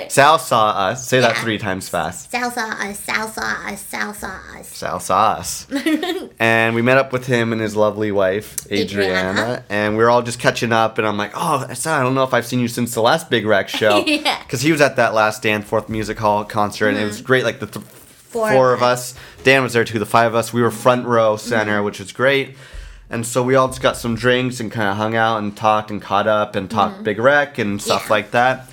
Sal saw us. Say that three times fast. Salsa, uh, salsa, uh, salsa. uh, Sal Sauce. and we met up with him and his lovely wife, Adriana, Adriana. and we were all just catching up. And I'm like, oh, Sal, I don't know if I've seen you since the last Big Wreck show. Yeah. Because he was at that last Danforth Music Hall concert, and it was great. Like the th- four, Four of us. Dan was there too, the five of us. We were front row center, which was great. And so we all just got some drinks and kind of hung out and talked and caught up and talked Big Wreck and stuff Yeah. like that.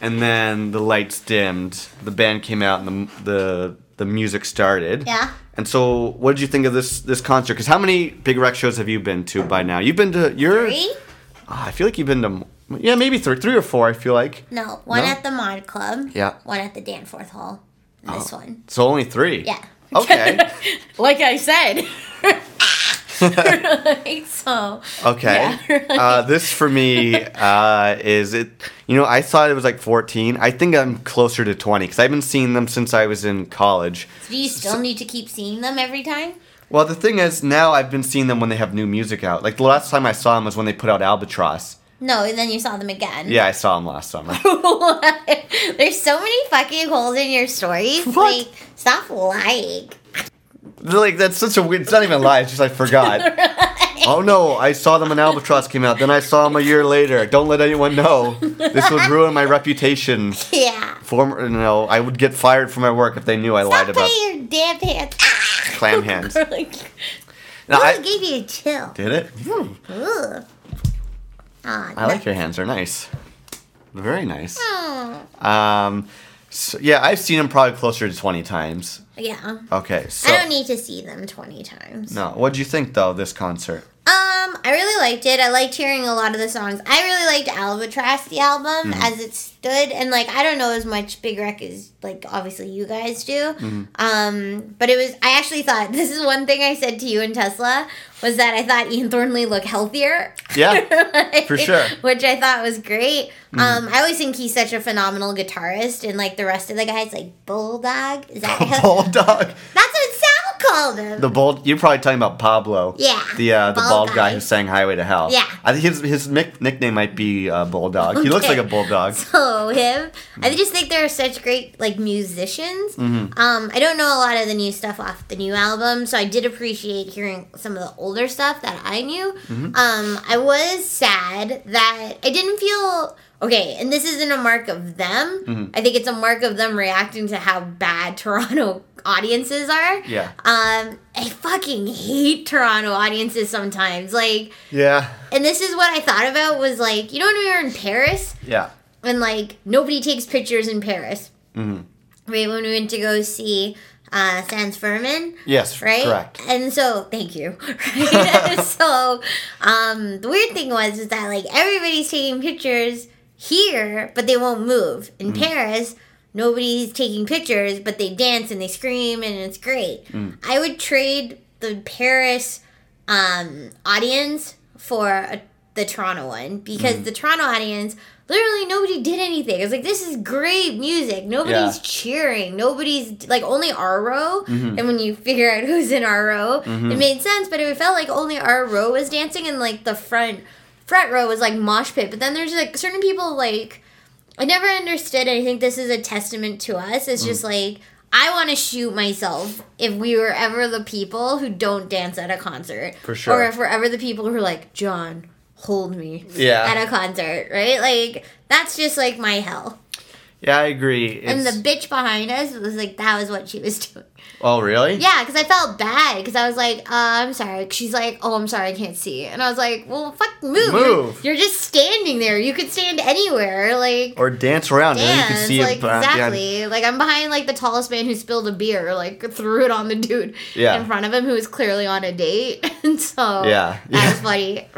and then the lights dimmed. The band came out, and the the the music started. Yeah. And so, what did you think of this this concert? Because how many Big Wreck shows have you been to by now? You've been to you're. Three? Ah, I feel like you've been to yeah maybe three three or four. I feel like No, one No? at the Mod Club. Yeah. One at the Danforth Hall. And this one. so only three. Yeah. Okay. Like I said. so Okay. Yeah. uh, this for me uh, is it. You know, I thought it was like 14. I think I'm closer to 20 because I've been seeing them since I was in college. do you still need to keep seeing them every time? Well, the thing is, now I've been seeing them when they have new music out. Like the last time I saw them was when they put out Albatross. No, and then you saw them again. Yeah, I saw them last summer. There's so many fucking holes in your stories. What? Like, stop lying. Like that's such a weird. It's not even a lie. It's just I forgot. oh no! I saw them when Albatross came out. Then I saw them a year later. Don't let anyone know. This would ruin my reputation. Yeah. Former, you know, I would get fired from my work if they knew I lied Stop about putting your damn. Ah! clam hands. like, No, Ooh, I- it gave you a chill. Did it? Ooh. I like your hands. They're nice. Very nice. Oh. Um, so, yeah, I've seen them probably closer to 20 times. Yeah. Okay, so. I don't need to see them 20 times. no, what'd you think, though, of this concert? Um, I really liked it. I liked hearing a lot of the songs. I really liked Albatross, the album, as it stood. And, like, I don't know as much Big Wreck as, like, obviously you guys do. Um, but it was, I actually thought, this is one thing I said to you and Tesla, was that I thought Ian Thornley looked healthier. Yeah, for sure. Which I thought was great. Um, I always think he's such a phenomenal guitarist, and like the rest of the guys, like Bulldog. Is that Bulldog. that's what Sal called him? The bald. You're probably talking about Pablo. Yeah, The uh, the bald bald, guy. guy. who sang "Highway to Hell." Yeah. I think his his nick- nickname might be uh, Bulldog. He looks like a bulldog. so him. I just think they're such great like musicians. Mm-hmm. Um, I don't know a lot of the new stuff off the new album, so I did appreciate hearing some of the older stuff that I knew. Mm-hmm. Um, I was sad that I didn't feel okay, and this isn't a mark of them. Mm-hmm. I think it's a mark of them reacting to how bad Toronto audiences are. Yeah. Um, I fucking hate Toronto audiences sometimes. Like, Yeah. and this is what I thought about was like, you know, when we were in Paris Yeah. and like nobody takes pictures in Paris. Mm-hmm. Right when we went to go see uh, Sans Furman. Yes. Right. Correct. And so, thank you. Right? so, um, the weird thing was is that like everybody's taking pictures here, but they won't move. In mm. Paris, nobody's taking pictures, but they dance and they scream, and it's great. Mm. I would trade the Paris um, audience for a, the Toronto one because mm. the Toronto audience literally nobody did anything. It was like this is great music. Nobody's Yeah. cheering. Nobody's like only our row. Mm-hmm. And when you figure out who's in our row, it mm-hmm. made sense. But it felt like only our row was dancing, and like the front front row was like mosh pit. But then there's like certain people like I never understood. And I think this is a testament to us. It's mm. just like. I want to shoot myself if we were ever the people who don't dance at a concert. For sure. Or if we're ever the people who are like, John, hold me Yeah. at a concert, right? Like, that's just like my hell. Yeah, I agree. And the bitch behind us was like, that was what she was doing. Oh, really? Yeah, because I felt bad because I was like, uh, I'm sorry. She's like, oh, I'm sorry, I can't see. And I was like, well, fuck, move. Move. You're, you're just standing there. You could stand anywhere. Like, Or dance around, and you can dance. see like, it behind- behind- exactly. Like, I'm behind, like, the tallest man who spilled a beer, like, threw it on the dude Yeah. in front of him who was clearly on a date. and so, Yeah. yeah. that was funny.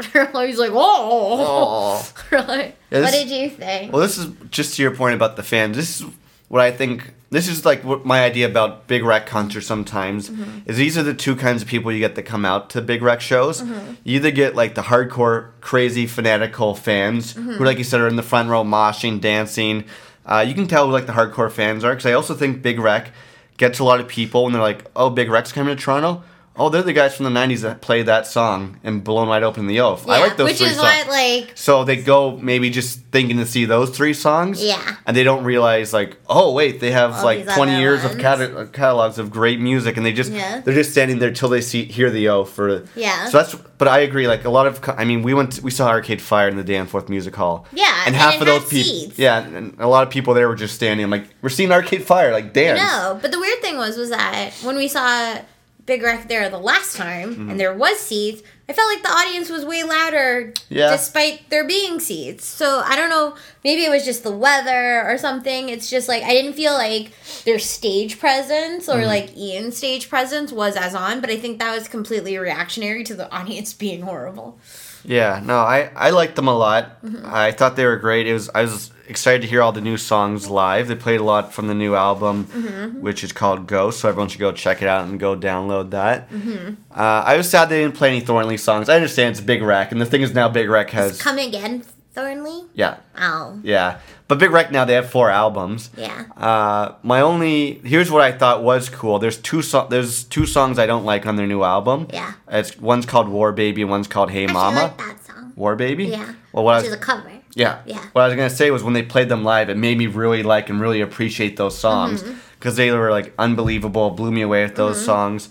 He's like, oh. Oh. Right. Yeah, what did you think? Well, this is just to your point about the fans. This is what I think. This is like what my idea about Big Wreck concerts. Sometimes Mm-hmm. is these are the two kinds of people you get that come out to Big Wreck shows. Mm-hmm. You either get like the hardcore, crazy, fanatical fans Mm-hmm. who, like you said, are in the front row moshing, dancing. Uh, you can tell who like the hardcore fans are because I also think Big Wreck gets a lot of people when they're like, "Oh, Big Wreck's coming to Toronto." Oh, they're the guys from the '90s that played that song and blown wide open The Oaf. I like those Which three is songs. what, like, So they go maybe just thinking to see those three songs. Yeah. And they don't realize like, oh wait, they have All like 20 other years of ones. cata- uh, catalogs of great music, and they just Yeah. they're just standing there till they see hear The Oaf. Yeah. So that's. But I agree. Like a lot of, I mean, we went, we saw Arcade Fire in the Danforth Music Hall. Yeah, And and half of those people. Yeah, and a lot of people there were just standing. I'm like, we're seeing Arcade Fire, like dance. No, but the weird thing was was that when we saw Big Wreck there the last time Mm-hmm. and there was seats, I felt like the audience was way louder Yeah. despite there being seats. So I don't know, maybe it was just the weather or something. It's just like I didn't feel like their stage presence Mm-hmm. or like Ian's stage presence was as on, but I think that was completely reactionary to the audience being horrible. Yeah, no, I I liked them a lot. Mm-hmm. I thought they were great. It was I was excited to hear all the new songs live. They played a lot from the new album, Mm-hmm. which is called Ghost. So everyone should go check it out and go download that. Mm-hmm. Uh, I was sad they didn't play any Thornley songs. I understand it's Big Wreck, and the thing is now Big Wreck has Come again, Thornley? yeah Oh, yeah, but Big Wreck now they have four albums. yeah. Uh, my only here's what I thought was cool. There's two so- there's two songs I don't like on their new album. Yeah. It's one's called War Baby and one's called Hey I Mama. like that song. War Baby. Yeah. Well, what I was, is a cover. Yeah. Yeah. What I was gonna say was when they played them live, it made me really like and really appreciate those songs Mm-hmm. because they were like unbelievable. Blew me away with those songs.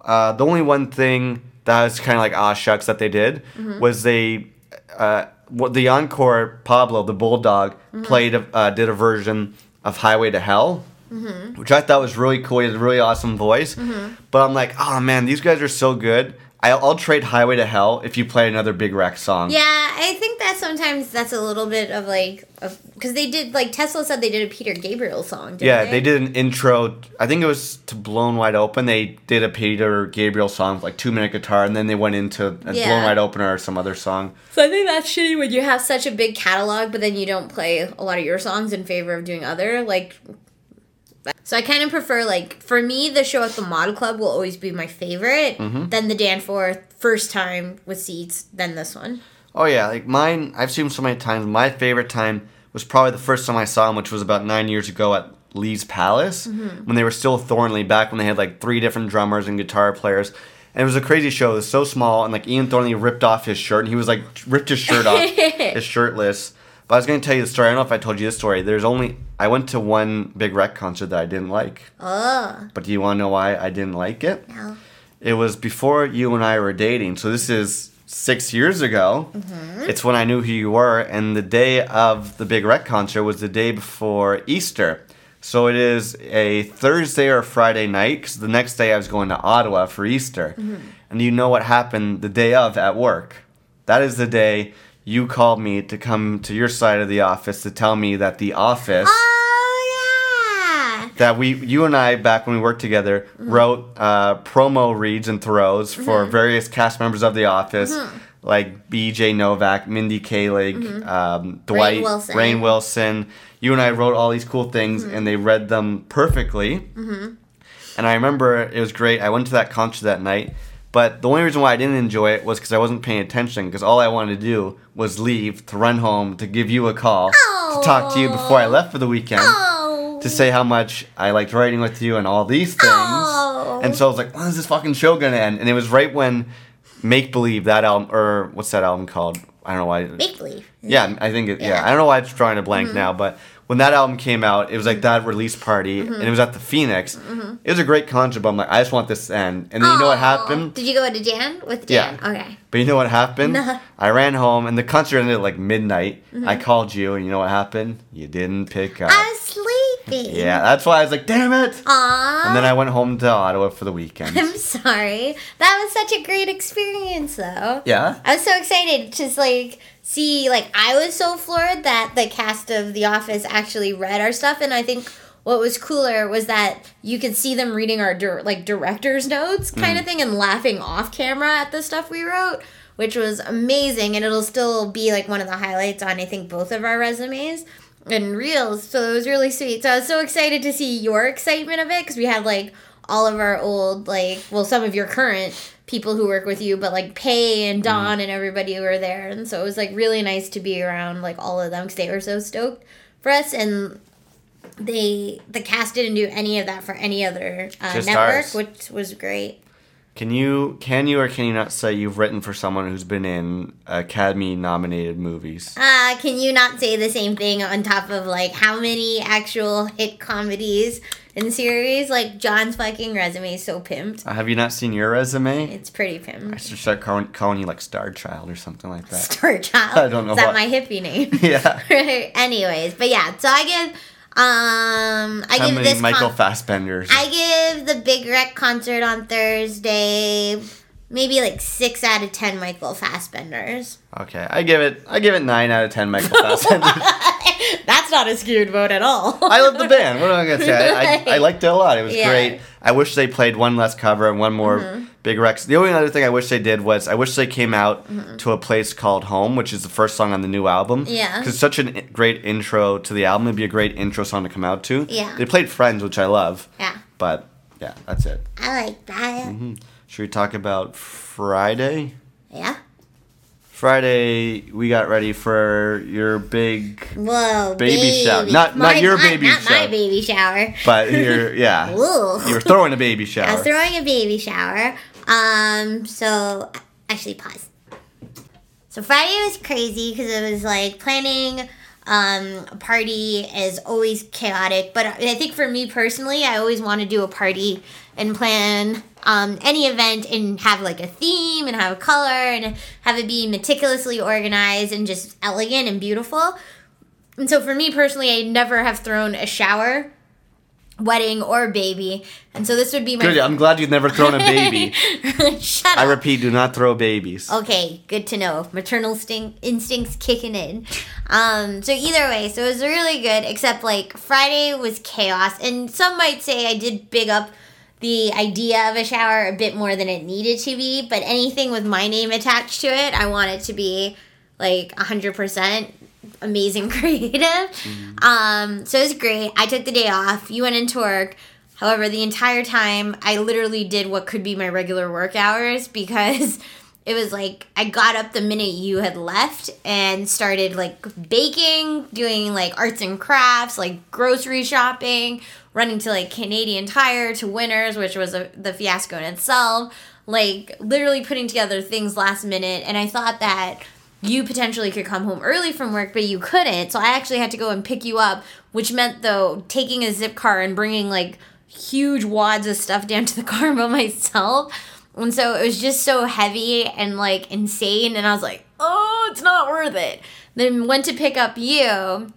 Uh, the only one thing that was kind of like ah shucks that they did Mm-hmm. was they, uh, what the encore Pablo the bulldog Mm-hmm. played a, uh, did a version of Highway to Hell. Mm-hmm. Which I thought was really cool. He has a really awesome voice. But I'm like, oh man, these guys are so good. I'll, I'll trade Highway to Hell if you play another Big Wreck song. Yeah, I think that sometimes that's a little bit of like, because they did like Tesla said they did a Peter Gabriel song. Didn't Yeah, they? they did an intro. I think it was to "Blown Wide Open." They did a Peter Gabriel song, like two minute guitar, and then they went into a Yeah. "Blown Wide Open" or some other song. So I think that's shitty when you have such a big catalog, but then you don't play a lot of your songs in favor of doing other like. So I kind of prefer like for me the show at the Mod Club will always be my favorite. Mm-hmm. Then the Danforth first time with seats, then this one. Oh yeah, like mine. I've seen so many times. My favorite time was probably the first time I saw them, which was about nine years ago at Lee's Palace Mm-hmm. when they were still Thornley. Back when they had like three different drummers and guitar players. And it was a crazy show. It was so small, and like Ian Thornley ripped off his shirt, and he was like ripped his shirt off, his shirtless. But I was gonna tell you the story. I don't know if I told you this story. There's only I went to one Big Wreck concert that I didn't like. Oh But do you want to know why I didn't like it? no! It was before you and I were dating. So this is six years ago. Mhm. It's when I knew who you were. And the day of the Big Wreck concert was the day before Easter. So it is a Thursday or Friday night because the next day I was going to Ottawa for Easter. Mhm. And you know what happened the day of at work? That is the day you called me to come to your side of the office to tell me that the office Oh yeah. that we you and I back when we worked together Mm-hmm. wrote uh, promo reads and throws for various cast members of The Office, Mm-hmm. like B.J. Novak, Mindy Kaling, um, Dwight, Wilson. Rainn Wilson. You and I wrote all these cool things, Mm-hmm. and they read them perfectly. And I remember it was great. I went to that concert that night. But the only reason why I didn't enjoy it was because I wasn't paying attention. Because all I wanted to do was leave to run home to give you a call to talk to you before I left for the weekend Oh. to say how much I liked writing with you and all these things. Oh. And so I was like, when is this fucking show gonna end? And it was right when Make Believe that album, or what's that album called? I don't know why. Make believe. yeah, I think it. Yeah. Yeah. Mm-hmm. I don't know why it's drawing a blank now, but when that album came out, it was like that release party, and it was at the Phoenix. It was a great concert, but I'm like, I just want this to end. And then you know what happened? Did you go to Jan with Yeah. Jan? Okay. But you know what happened? I ran home, and the concert ended at like midnight. Mm-hmm. I called you, and you know what happened? You didn't pick up. I was sleeping. Yeah, that's why I was like, damn it. Aw. And then I went home to Ottawa for the weekend. I'm sorry. That was such a great experience, though. yeah? I was so excited to like see like I was so floored that the cast of The Office actually read our stuff, and I think what was cooler was that you could see them reading our dir- like director's notes kind mm. of thing and laughing off camera at the stuff we wrote, which was amazing, and it'll still be like one of the highlights on I think both of our resumes and reels. So it was really sweet. So I was so excited to see your excitement of it because we had like all of our old like well some of your current people who work with you but like pay and don and everybody who were there and so it was like really nice to be around like all of them because they were so stoked for us and they the cast didn't do any of that for any other uh, network ours. which was great Can you can you or can you not say you've written for someone who's been in Academy nominated movies? uh can you not say the same thing on top of like how many actual hit comedies and series like john's fucking resume is so pimped Uh, have you not seen your resume? it's pretty pimped. I should start calling, calling you like Star Child or something like that. Star Child. I don't know Is that what- my hippie name? yeah. Anyways, but yeah, so I give um I How give many this Michael con- Fassbenders? I give the Big Wreck concert on Thursday maybe like six out of ten Michael Fassbenders. Okay, I give it. I give it nine out of ten. Michael Fassbender. That's not a skewed vote at all. I love the band. What am I gonna say? I, I, I liked it a lot. It was Yeah. Mm-hmm. great. I wish they played one less cover and one more big Rex. The only other thing I wish they did was I wish they came out to a place called Home, which is the first song on the new album. Mm-hmm. Yeah. because such a great intro to the album. It'd be a great intro song to come out to. Yeah. They played Friends, which I love. Yeah, But yeah, that's it. I like that. Should we talk about Friday? Yeah. Friday, we got ready for your big, Whoa, Baby shower. Not- not your my- baby not my baby shower. but your yeah, Ooh. you were throwing a baby shower. I was throwing a baby shower. Um, so actually, pause. So Friday was crazy because it was like planning um, a party is always chaotic. But I think for me personally, I always want to do a party and plan um, any event and have like a theme and have a color and have it be meticulously organized and just elegant and beautiful. And so for me personally, I never have thrown a shower, wedding, or baby. And so this would be my Good. I'm glad you've never thrown a baby. Shut up. I repeat, do not throw babies. Okay, good to know. Maternal sting- instincts kicking in. Um, so either way, so it was really good. Except like Friday was chaos, and some might say I did big up the idea of a shower a bit more than it needed to be. But anything with my name attached to it, I want it to be like hundred percent amazing creative. Um, so it was great. I took the day off. You went into work. However, the entire time I literally did what could be my regular work hours because it was like I got up the minute you had left and started like baking, doing like arts and crafts, like grocery shopping, running to like Canadian Tire to Winners, which was a, the fiasco in itself. Like literally putting together things last minute, and I thought that you potentially could come home early from work, but you couldn't. So I actually had to go and pick you up, which meant though taking a zip car and bringing like huge wads of stuff down to the car by myself. And so it was just so heavy and like insane. And I was like, oh, it's not worth it. Then went to pick up you. And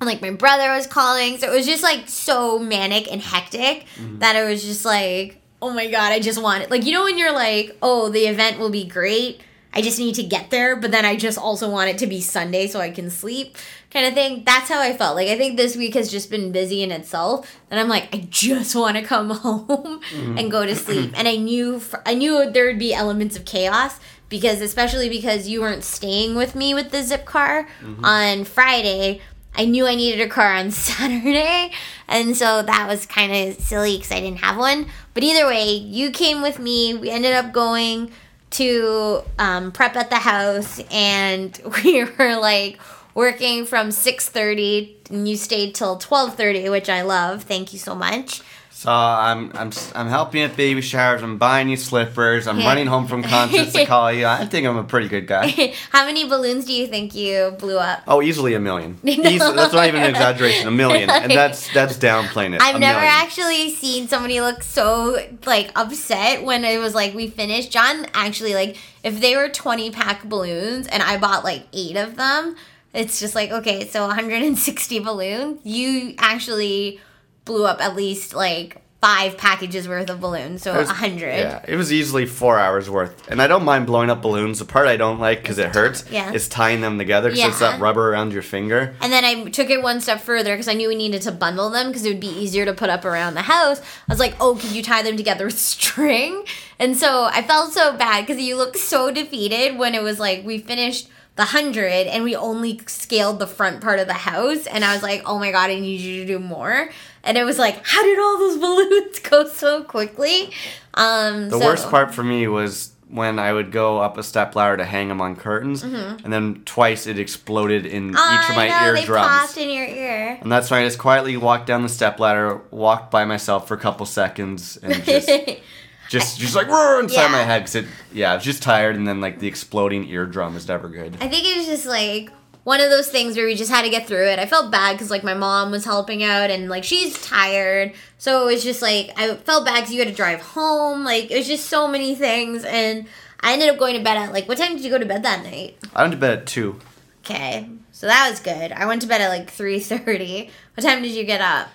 like my brother was calling. So it was just like so manic and hectic mm-hmm. that it was just like, oh my God, I just want it. Like, you know, when you're like, oh, the event will be great. I just need to get there, but then I just also want it to be Sunday so I can sleep, kind of thing. That's how I felt. Like I think this week has just been busy in itself, and I'm like, I just want to come home and go to sleep. And I knew, fr- I knew there would be elements of chaos because, especially because you weren't staying with me with the zip car on Friday. I knew I needed a car on Saturday, and so that was kind of silly because I didn't have one. But either way, you came with me. We ended up going to um, prep at the house, and we were like working from six thirty, and you stayed till twelve thirty, which I love. Thank you so much. So I'm I'm I'm helping at baby showers. I'm buying you slippers. I'm running home from concerts to call you. I think I'm a pretty good guy. How many balloons do you think you blew up? Oh, easily a million. Easily, that's not even an exaggeration. A million, and that's that's downplaying it. I've A never million. actually seen somebody look so like upset when it was like we finished. John actually like if they were 20 pack balloons and I bought like 8 of them, it's just like okay, so 160 balloons. You actually blew up at least like 5 packages worth of balloons, so was- 100. Yeah, it was easily four hours worth, and I don't mind blowing up balloons. The part I don't like because it hurts Yeah. is tying them together because it's that rubber around your finger. And then I took it one step further because I knew we needed to bundle them because it would be easier to put up around the house. I was like, oh, could you tie them together with string? And so I felt so bad because you looked so defeated when it was like we finished the hundred and we only scaled the front part of the house. And I was like, oh my God, I need you to do more. And it was like, how did all those balloons go so quickly? Um, The so- worst part for me was when I would go up a step ladder to hang them on curtains, and then twice it exploded in each Mm-hmm. Of my know, they eardrums. popped in your ear. And that's when I just quietly walked down the step ladder, walked by myself for a couple seconds, and just just just like roar inside Yeah. my head because it yeah I was just tired, and then like the exploding eardrum is never good. I think it was just like one of those things where we just had to get through it. I felt bad because like my mom was helping out and like she's tired, so it was just like I felt bad because you had to drive home. Like it was just so many things, and I ended up going to bed at like what time did you go to bed that night? I went to bed at two. Okay, so that was good. I went to bed at like three thirty. What time did you get up?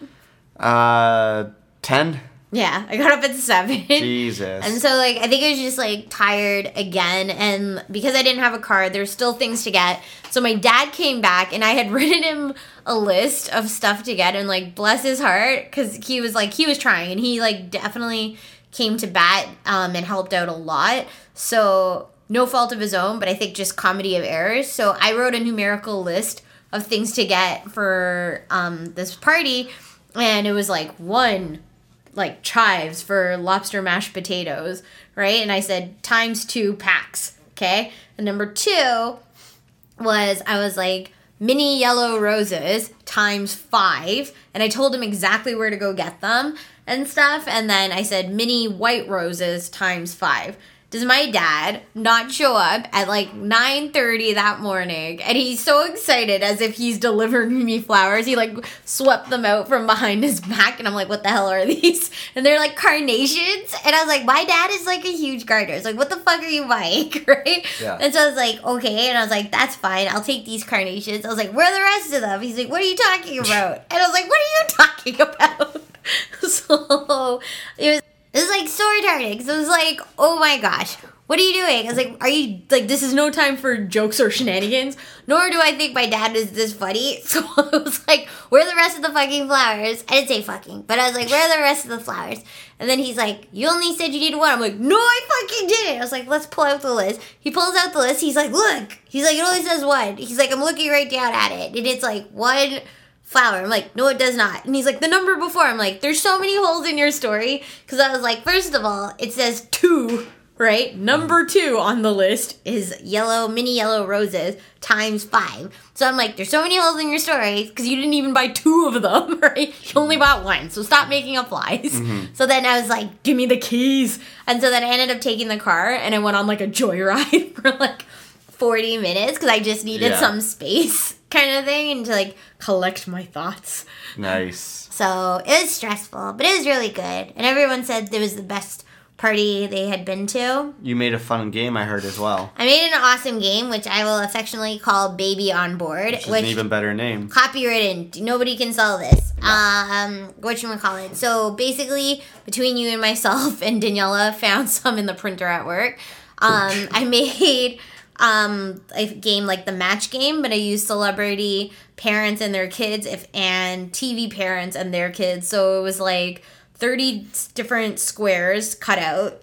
Uh, ten. Yeah, I got up at seven. Jesus. And so like I think I was just like tired again and because I didn't have a car, there's still things to get. So my dad came back and I had written him a list of stuff to get and like bless his heart cuz he was like he was trying and he like definitely came to bat um and helped out a lot. So no fault of his own, but I think just comedy of errors. So I wrote a numerical list of things to get for um this party and it was like one like chives for lobster mashed potatoes, right? And I said times two packs, okay? And number two was I was like mini yellow roses times five, and I told him exactly where to go get them and stuff. And then I said mini white roses times five. Does my dad not show up at like 9:30 that morning and he's so excited as if he's delivering me flowers. He like swept them out from behind his back and I'm like, "What the hell are these?" And they're like carnations. And I was like, "My dad is like a huge gardener." It's like, "What the fuck are you buying?" right? Yeah. And so I was like, "Okay." And I was like, "That's fine. I'll take these carnations." I was like, "Where are the rest of them?" He's like, "What are you talking about?" And I was like, "What are you talking about?" so it was it was like so retarded. So it was like, oh my gosh, what are you doing? I was like, are you like this is no time for jokes or shenanigans? Nor do I think my dad is this funny. So I was like, where are the rest of the fucking flowers? I didn't say fucking, but I was like, where are the rest of the flowers? And then he's like, you only said you needed one. I'm like, no, I fucking didn't. I was like, let's pull out the list. He pulls out the list. He's like, look. He's like, it only says one. He's like, I'm looking right down at it, and it's like one flower. I'm like, no, it does not. And he's like, the number before. I'm like, there's so many holes in your story. Because I was like, first of all, it says two, right? Number two on the list is yellow, mini yellow roses times five. So I'm like, there's so many holes in your story because you didn't even buy two of them, right? You only mm-hmm. bought one. So stop making up lies. Mm-hmm. So then I was like, give me the keys. And so then I ended up taking the car and I went on like a joyride for like 40 minutes because I just needed Yeah. some space kind of thing and to like collect my thoughts. nice. So it was stressful, but it was really good. And everyone said it was the best party they had been to. You made a fun game, I heard as well. I made an awesome game, which I will affectionately call Baby on Board, Which is which an even better name. copywritten. Nobody can sell this. Um, what you want to call it? So basically, between you and myself and Daniela found some in the printer at work. Um, I made um a game like the match game, but I used celebrity parents and their kids, if and TV parents and their kids. So it was like thirty different squares cut out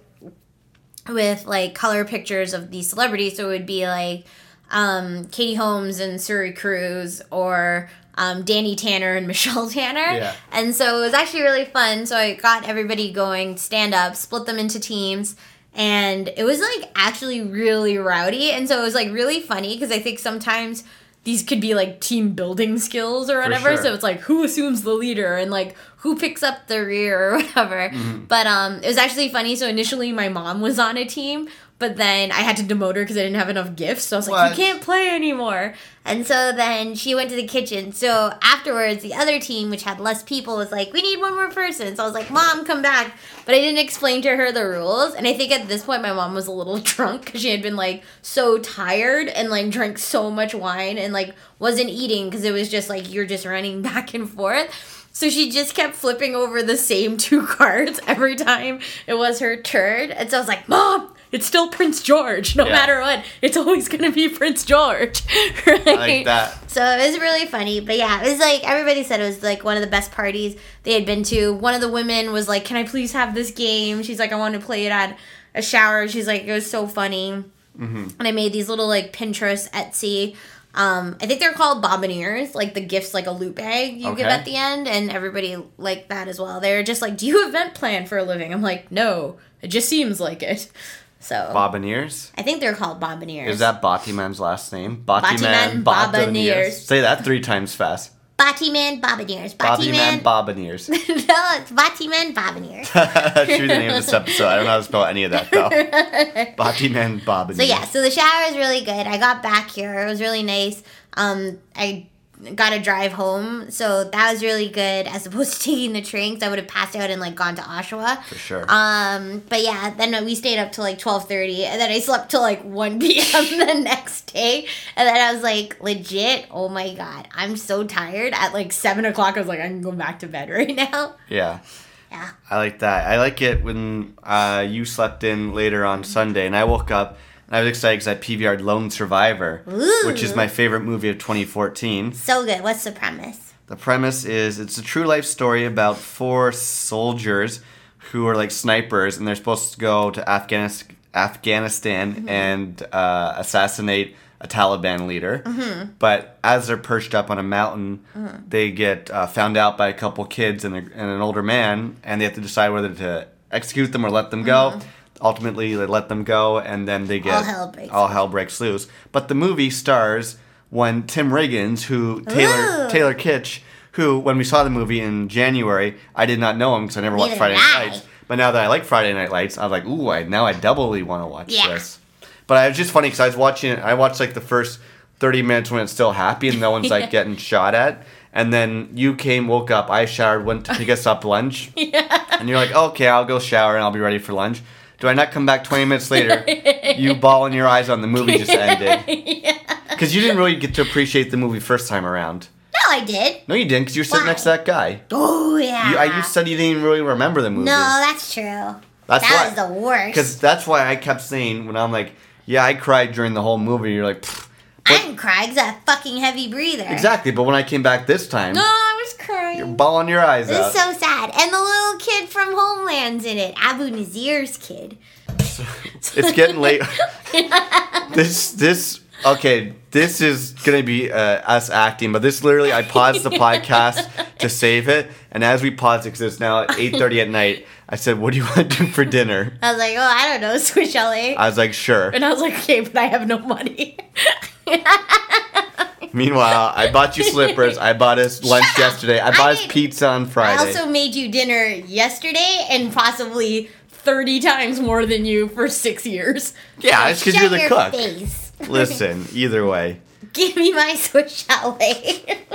with like color pictures of these celebrities. So it would be like um, Katie Holmes and Suri Cruise or um, Danny Tanner and Michelle Tanner. Yeah. And so it was actually really fun. So I got everybody going, stand up, split them into teams. And it was like actually really rowdy. And so it was like really funny because I think sometimes these could be like team building skills or whatever. sure. So it's like who assumes the leader and like who picks up the rear or whatever. But um, it was actually funny. So initially, my mom was on a team, but then I had to demote her because I didn't have enough gifts. So I was like, What? you can't play anymore. And so then she went to the kitchen. So afterwards, the other team, which had less people, was like, we need one more person. So I was like, mom, come back. But I didn't explain to her the rules. And I think at this point, my mom was a little drunk because she had been like so tired and like drank so much wine and like wasn't eating because it was just like you're just running back and forth. So she just kept flipping over the same two cards every time it was her turn. And so I was like, Mom, it's still Prince George. No Yeah. matter what, it's always going to be Prince George. right? I like that. So it was really funny. But yeah, it was like everybody said it was like one of the best parties they had been to. One of the women was like, Can I please have this game? She's like, I want to play it at a shower. She's like, It was so funny. And I made these little like Pinterest, Etsy. Um, I think they're called bobbiniers, like the gifts, like a loot bag you give at the end, and everybody liked that as well. They're just like, "Do you event plan for a living?" I'm like, "No, it just seems like it." So Bobineers? I think they're called bobbiniers. Is that Batiman's last name? Batiman Bobineers. Say that three times fast. Batiman? Bobiman Batiman. Bobineers. no, it's Batiman bobbiniers. That should be the name of this episode. I don't know how to spell any of that though. Batiman Bobineers. So yeah, so the shower was really good. I got back here. It was really nice. Um, I got to drive home, so that was really good. As opposed to taking the train, 'cause I would have passed out and like gone to Oshawa. For sure. Um, but yeah, then we stayed up till like twelve thirty, and then I slept till like one p.m. the next day, and then I was like, legit, oh my god, I'm so tired. At like seven o'clock, I was like, I can go back to bed right now. yeah. Yeah. I like that. I like it when uh, you slept in later on Sunday, and I woke up I was excited because I PVR'd Lone Survivor, which is my favorite movie of 2014. So good. What's the premise? The premise is it's a true life story about four soldiers who are like snipers, and they're supposed to go to Afghanis- Afghanistan and uh, assassinate a Taliban leader. But as they're perched up on a mountain, they get uh, found out by a couple kids and, a, and an older man, and they have to decide whether to execute them or let them go. Ultimately, they let them go, and then they get All hell breaks all hell breaks loose. But the movie stars when Tim Riggins, who Taylor Ooh. Taylor Kitsch, who when we saw the movie in January, I did not know him because I never watched Friday Night Lights. But now that I like Friday Night Lights, I was like, ooh, I, now I doubly want to watch Yeah. this. But I was just funny because I was watching it. I watched like the first thirty minutes when it's still happy and no one's like getting shot at. And then you came, woke up, I showered, went to pick us up lunch. And you're like, okay, I'll go shower and I'll be ready for lunch. Do I not come back 20 minutes later? you bawling your eyes on the movie just ended. Because you didn't really get to appreciate the movie first time around. No, I did. No, you didn't, because you were sitting Why? next to that guy. Oh yeah. You, I, you said you didn't even really remember the movie. no, that's true. that's that was the worst. Because that's why I kept saying when I'm like, yeah, I cried during the whole movie. You're like, "Pfft." I didn't cry. 'cause a fucking heavy breather. exactly. But when I came back this time, No, I was crying. you're bawling your eyes out. was so sad. And the little kid from Homeland's in it. Abu Nazir's kid. it's getting late. this this okay. This is gonna be uh, us acting, but this literally I paused the podcast to save it, and as we paused it because it's now eight thirty at night, I said, "What do you want to do for dinner?" I was like, oh, I don't know, Swiss Chalet. I was like, "Sure." And I was like, okay, but I have no money. Meanwhile, I bought you slippers. I bought us lunch Shut yesterday. I I bought us pizza on Friday. I also made you dinner yesterday and possibly 30 times more than you for six years. yeah, it's because you're the cook. Face. Listen, either way, Give me my Swiss chalet.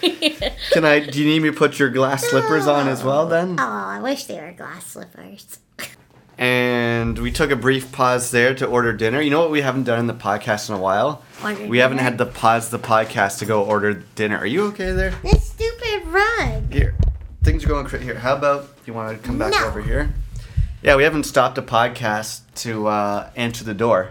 can I? Do you need me to put your glass slippers on as well then? oh, I wish they were glass slippers. And we took a brief pause there to order dinner. You know what we haven't done in the podcast in a while? Order we haven't had to pause the podcast to go order dinner. Are you okay there? This stupid rug. Here, things are going crazy. Here, how about you want to come back No. over here? Yeah, we haven't stopped a podcast to uh, answer the door,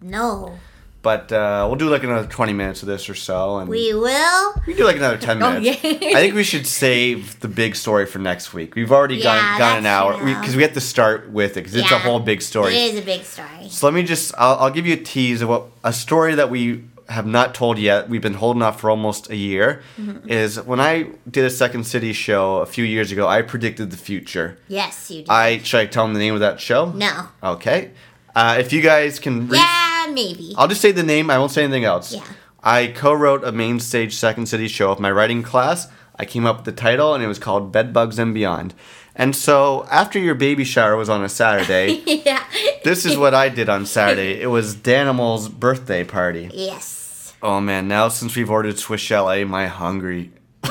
No. But uh, we'll do like another twenty minutes of this or so, and We will. we can do like another 10 minutes. yeah. I think we should save the big story for next week. We've already Yeah, gone gone an hour because we, have to start with it because it's a whole big story. It is a big story. So let me just, I'll, I'll give you a tease of what a story that we have not told yet. We've been holding off for almost a year. Mm-hmm. Is when I did a Second City show a few years ago, I predicted the future. Yes, you do. I should I tell them the name of that show? no. Okay. Uh, if you guys can, Yeah, maybe. I'll just say the name. I won't say anything else. Yeah. I co-wrote a main stage Second City show of my writing class. I came up with the title, and it was called Bed Bugs and Beyond. And so after your baby shower was on a Saturday. yeah. This is what I did on Saturday. It was Danimal's birthday party. Yes. Oh man, now since we've ordered Swiss chalet, my hungry.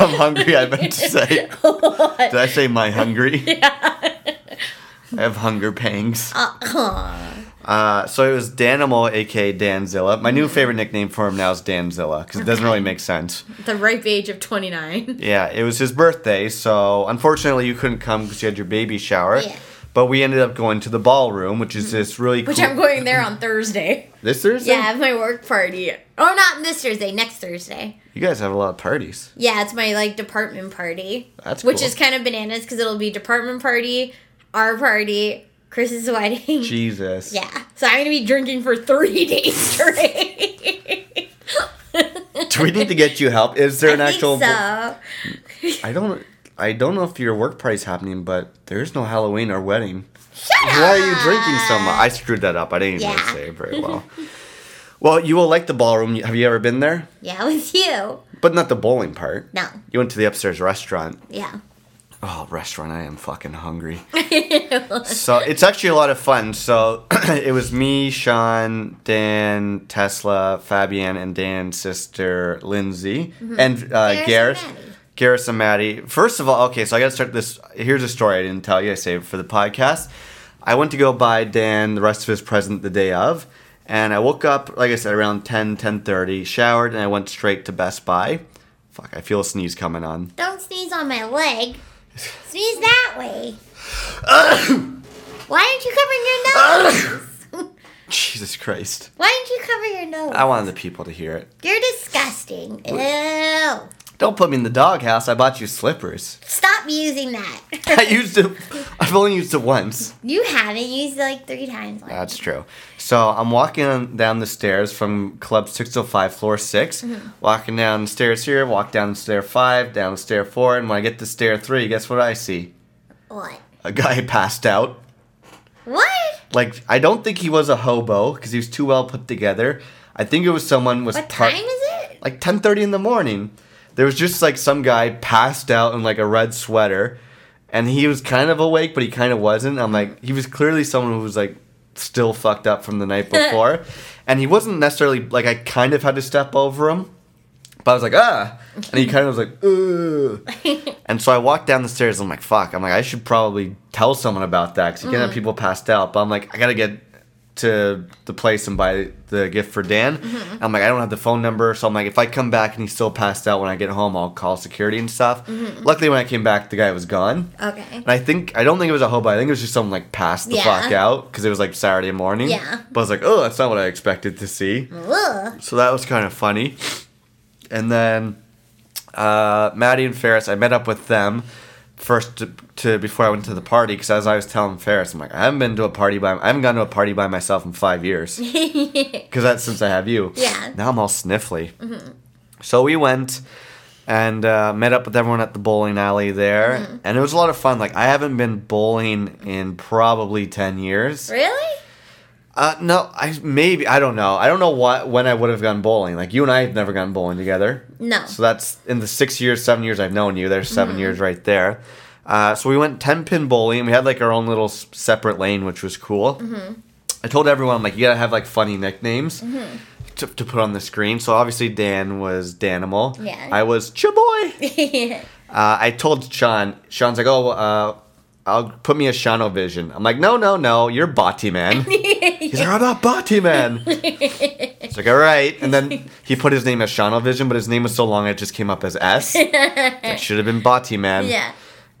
I'm hungry, I meant to say. Did I say my hungry? I have hunger pangs. Uh, Uh, so it was Danimal, aka Danzilla. My new favorite nickname for him now is Danzilla, because it doesn't really make sense. the ripe age of 29. Yeah, it was his birthday, so unfortunately you couldn't come because you had your baby shower. Yeah. But we ended up going to the ballroom, which is this really Which. I'm going there on Thursday. This Thursday? Yeah, I have my work party. oh, not this Thursday. Next Thursday. You guys have a lot of parties. Yeah, it's my like department party. That's which cool. is kind of bananas because it'll be department party, our party, Chris's wedding. Jesus. Yeah, so I'm gonna be drinking for three days straight. Do we need to get you help? Is there an I actual? think so. I don't. I don't know if your work party's happening, but there's no Halloween or wedding. Shut Why are you drinking so much? I screwed that up. I didn't even Yeah. say it very well. well, you will like the ballroom. Have you ever been there? Yeah, with you. But not the bowling part. No. You went to the upstairs restaurant. Yeah. Oh, restaurant! I am fucking hungry. so it's actually a lot of fun. So it was me, Sean, Dan, Tesla, Fabian, and Dan's sister Lindsay, and uh, Garrus and Garrus. Maddie. Garrus and Maddie. First of all, okay, so I gotta start this. Here's a story I didn't tell you. I saved for the podcast. I went to go buy Dan the rest of his present the day of, and I woke up, like I said, around 10, 10.30, showered, and I went straight to Best Buy. Fuck, I feel a sneeze coming on. Don't sneeze on my leg. Sneeze that way. Why aren't you covering your nose? Jesus Christ. Why didn't you cover your nose? I wanted the people to hear it. You're disgusting. Ew. Don't put me in the doghouse. I bought you slippers. Stop using that. I used it. I've only used it once. you haven't used it like three times. That's true. So I'm walking on- down the stairs from Club 605, floor 6. Mm-hmm. Walking down the stairs here, walk down stair 5, down stair 4, and when I get to stair 3, guess what I see? What? A guy passed out. What? Like, I don't think he was a hobo because he was too well put together. I think it was someone was What par- time is it? like 10:30 in the morning. There was just like some guy passed out in like a red sweater and he was kind of awake but he kind of wasn't. I'm like he was clearly someone who was like still fucked up from the night before. and he wasn't necessarily like I kind of had to step over him. But I was like, ah, and he kind of was like, ugh. and so I walked down the stairs. I'm like, fuck. I'm like, I should probably tell someone about that because you can't have people passed out. But I'm like, I gotta get to the place and buy the gift for Dan. I'm like, I don't have the phone number, so I'm like, if I come back and he's still passed out when I get home, I'll call security and stuff. Luckily, when I came back, the guy was gone. Okay. And I think I don't think it was a hobo. I think it was just someone like passed the Yeah. fuck out because it was like Saturday morning. Yeah. But I was like, oh, that's not what I expected to see. Ugh. So that was kind of funny. And then uh, Maddie and Ferris, I met up with them first to, to before I went to the party because as I was telling Ferris, I'm like, I haven't been to a party by I haven't gone to a party by myself in five years because that's since I have you. Yeah. Now I'm all sniffly. So we went and uh, met up with everyone at the bowling alley there, and it was a lot of fun. Like I haven't been bowling in probably ten years. Really? Uh, no, I maybe I don't know. I don't know what when I would have gone bowling. Like you and I have never gone bowling together. No. So that's in the six years, seven years I've known you. There's 7 years right there. Uh, so we went ten pin bowling. We had like our own little separate lane, which was cool. I told everyone I'm like you gotta have like funny nicknames. To, to put on the screen, so obviously Dan was Danimal. Yeah. I was Chaboy. Uh, I told Sean. Sean's like, "Oh, uh, I'll put me as Shano Vision." I'm like, "No, no, no, you're Bati Man." He's like, "I'm not Bati Man." it's like, "All right." And then he put his name as Shano Vision, but his name was so long it just came up as S. it should have been Bati Man. yeah.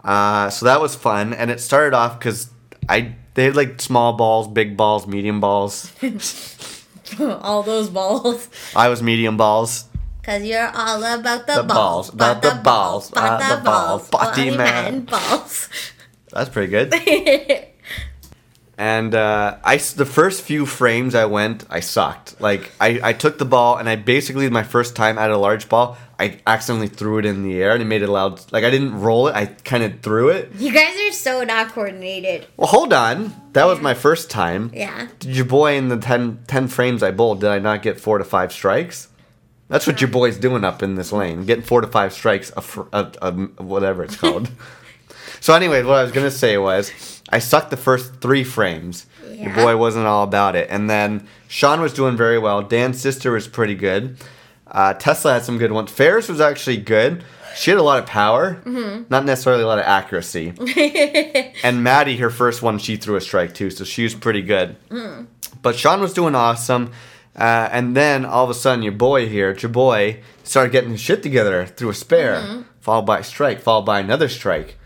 Uh, so that was fun, and it started off because I they had like small balls, big balls, medium balls. All those balls. I was medium balls. Cause you're all about the, The balls, balls, about the balls, about the the balls, balls, body body man. man balls. That's pretty good. And uh, I s- the first few frames I went, I sucked. Like I, I took the ball and I basically my first time at a large ball, I accidentally threw it in the air and it made it loud. Like I didn't roll it, I kind of threw it. You guys are so not coordinated. Well, hold on, that was my first time. Yeah. Did your boy in the 10, 10 frames I bowled? Did I not get four to five strikes? That's what your boy's doing up in this lane, getting four to five strikes, a, fr- a, a whatever it's called. so, anyway, what I was gonna say was, I sucked the first three frames. Your boy wasn't all about it, and then Sean was doing very well. Dan's sister was pretty good. Uh, Tesla had some good ones. Ferris was actually good. She had a lot of power, not necessarily a lot of accuracy. and Maddie, her first one, she threw a strike too, so she was pretty good. But Sean was doing awesome. Uh, and then all of a sudden, your boy here, your boy, started getting his shit together through a spare, followed by a strike, followed by another strike.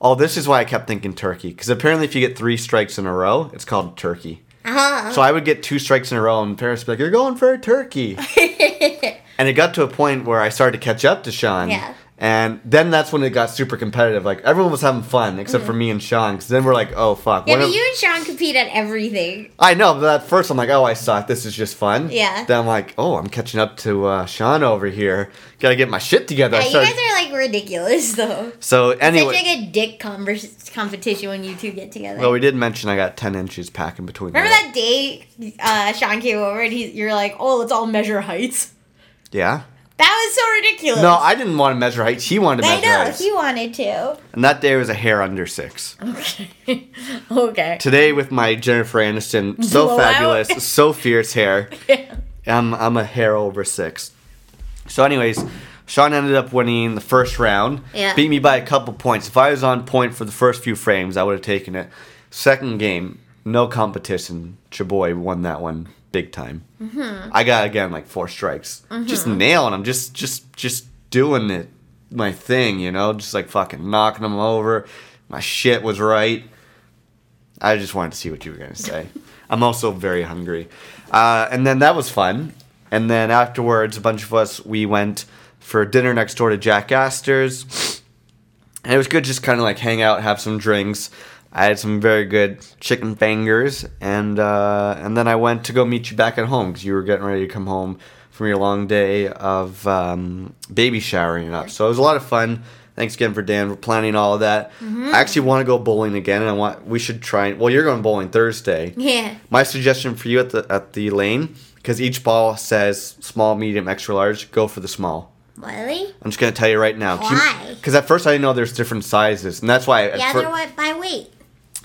Oh, this is why I kept thinking turkey, because apparently, if you get three strikes in a row, it's called turkey. Uh-huh. So I would get two strikes in a row, and Paris would be like, "You're going for a turkey." and it got to a point where I started to catch up to Sean. Yeah. And then that's when it got super competitive. Like everyone was having fun except for me and Sean. Because then we're like, "Oh fuck!" Yeah, but you and Sean compete at everything. I know, but at first I'm like, oh, I suck. This is just fun. Yeah. Then I'm like, oh, I'm catching up to uh, Sean over here. Gotta get my shit together. I Yeah, you guys are like ridiculous though. so It's anyway, like a dick converse- competition when you two get together. well, we did mention I got 10 inches packing between. Remember that day uh, Sean came over and he, you're like, oh, let's all measure heights? Yeah. That was so ridiculous. No, I didn't want to measure heights. He wanted to I measure know heights. he wanted to. And that day was a hair under six. Okay. okay. Today with my Jennifer Aniston, so Blowout? fabulous, so fierce hair. yeah. I'm I'm a hair over six. So, anyways, Sean ended up winning the first round. Yeah. Beat me by a couple points. If I was on point for the first few frames, I would have taken it. Second game, no competition. Chaboy won that one big time. Mm-hmm. I got again like four strikes, just nailing them, just just just doing it my thing, you know, just like fucking knocking them over. My shit was right. I just wanted to see what you were gonna say. I'm also very hungry, uh, and then that was fun. And then afterwards, a bunch of us we went for dinner next door to Jack Astor's, and it was good just kind of like hang out, have some drinks. I had some very good chicken fingers, and uh, and then I went to go meet you back at home because you were getting ready to come home from your long day of um, baby showering up. So it was a lot of fun. Thanks again for Dan for planning all of that. I actually want to go bowling again, and I want we should try. Well, you're going bowling Thursday. Yeah. My suggestion for you at the at the lane because each ball says small, medium, extra large. Go for the small. Really? I'm just gonna tell you right now. Why? Because at first I didn't know there's different sizes, and that's why. Yeah, fir- they're what by weight.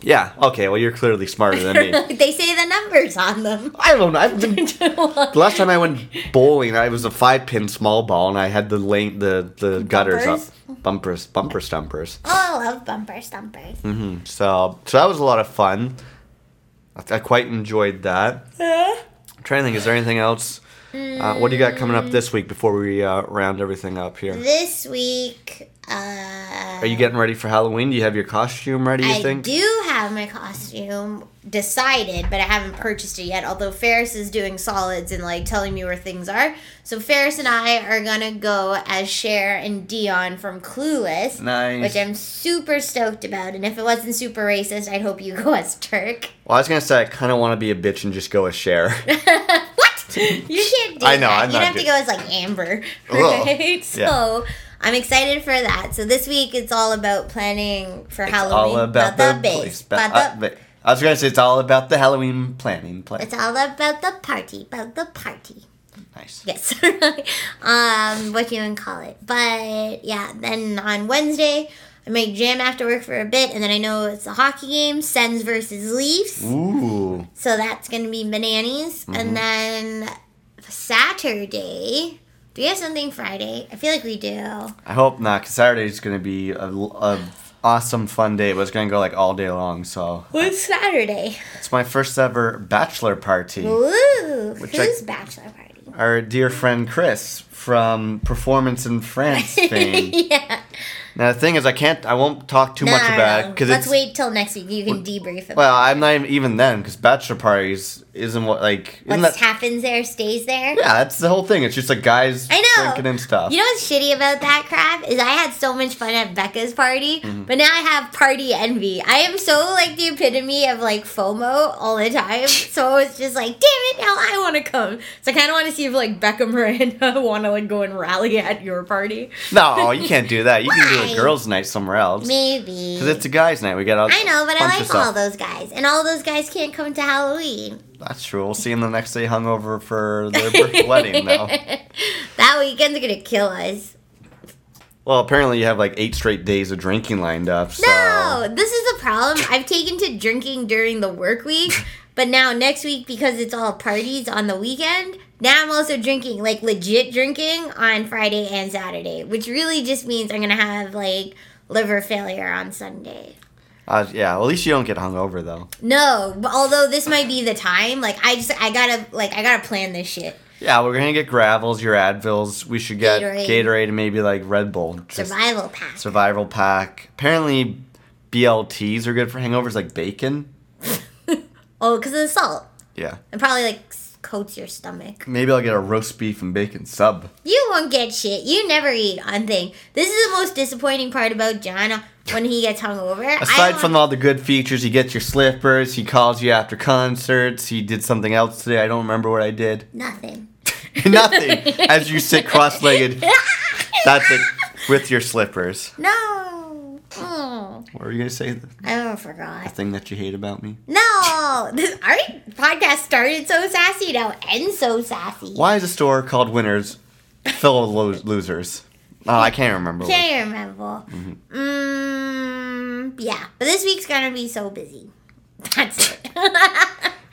Yeah. Okay. Well, you're clearly smarter than me. they say the numbers on them. I don't know. I've been, the last time I went bowling, I was a five pin small ball, and I had the lane, the the gutters Bumpers? up, bumpers, bumper stumpers. Oh, I love bumper stumpers. hmm So so that was a lot of fun. I, I quite enjoyed that. I'm trying to think. Is there anything else? Uh, what do you got coming up this week before we uh, round everything up here? This week, uh, Are you getting ready for Halloween? Do you have your costume ready? You I think? do have my costume decided, but I haven't purchased it yet. Although Ferris is doing solids and like telling me where things are, so Ferris and I are gonna go as Cher and Dion from Clueless, Nice. which I'm super stoked about. And if it wasn't super racist, I'd hope you go as Turk. Well, I was gonna say I kind of want to be a bitch and just go as Cher. what? You can't do I know, that. I'm. You'd not have to go as like Amber, Ugh. right? So. I'm excited for that. So this week it's all about planning for Halloween. all about the, bass. place. About Ba- the- uh, I was gonna say it's all about the Halloween planning. Plan. It's all about the party, about the party. nice. Yes. um, what you even call it. But yeah, then on Wednesday, I might jam after work for a bit, and then I know it's a hockey game, Sens versus Leafs. Ooh. So that's gonna be bananas. Mm-hmm. And then Saturday. Do we have something Friday? I feel like we do. I hope not, because Saturday is gonna be a, a awesome fun day. But it's gonna go like all day long. So What's Saturday? it's my first ever bachelor party. Ooh, Which I- bachelor party? Our dear friend Chris from Performance in France fame. yeah. Now the thing is, I can't, I won't talk too No, much no, about no. it because Let's it's. wait till next week. You can debrief it. Well, I'm not even, even then because bachelor parties isn't what like. what Isn't that, happens there stays there. yeah, that's the whole thing. It's just like guys I know. drinking and stuff. You know what's shitty about that crap is I had so much fun at Becca's party, Mm-hmm. but now I have party envy. I am so like the epitome of like FOMO all the time. So it's just like, damn it, now I want to come. So I kind of want to see if like Becca Miranda want to like go and rally at your party. No, you can't do that. You can do A girls' night somewhere else. Maybe. Because it's a guys' night. We got all. I know, but I like all those guys, and all those guys can't come to Halloween. That's true. We'll see them the next day hungover for their wedding, though. That weekend's gonna kill us. Well, apparently you have like eight straight days of drinking lined up. So. No, this is a problem. I've taken to drinking during the work week, but now next week because it's all parties on the weekend, now I'm also drinking like legit drinking on Friday and Saturday, which really just means I'm gonna have like liver failure on Sunday. Uh, yeah, well, at least you don't get hungover though. No, although this might be the time, like I just I gotta like I gotta plan this shit. Yeah, we're gonna get Gravols, your Advils. We should get Gatorade. Gatorade, and maybe like Red Bull. Survival pack. survival pack. Apparently, BLTs are good for hangovers, like bacon. oh, because of the salt. Yeah, And probably like coats your stomach. maybe I'll get a roast beef and bacon sub. You won't get shit. You never eat on thing. This is the most disappointing part about John when he gets hungover. Aside from all the good features, he gets your slippers. He calls you after concerts. He did something else today. I don't remember what I did. nothing. Nothing. As you sit cross-legged. That's it. With your slippers. No. What were you gonna say? I forgot. The thing that you hate about me? No, this our podcast started so sassy now ends so sassy. Why is a store called Winners full of lo- losers? Oh, I can't remember. Can't remember. Mm-hmm. Mm, yeah, but this week's gonna be so busy. That's it.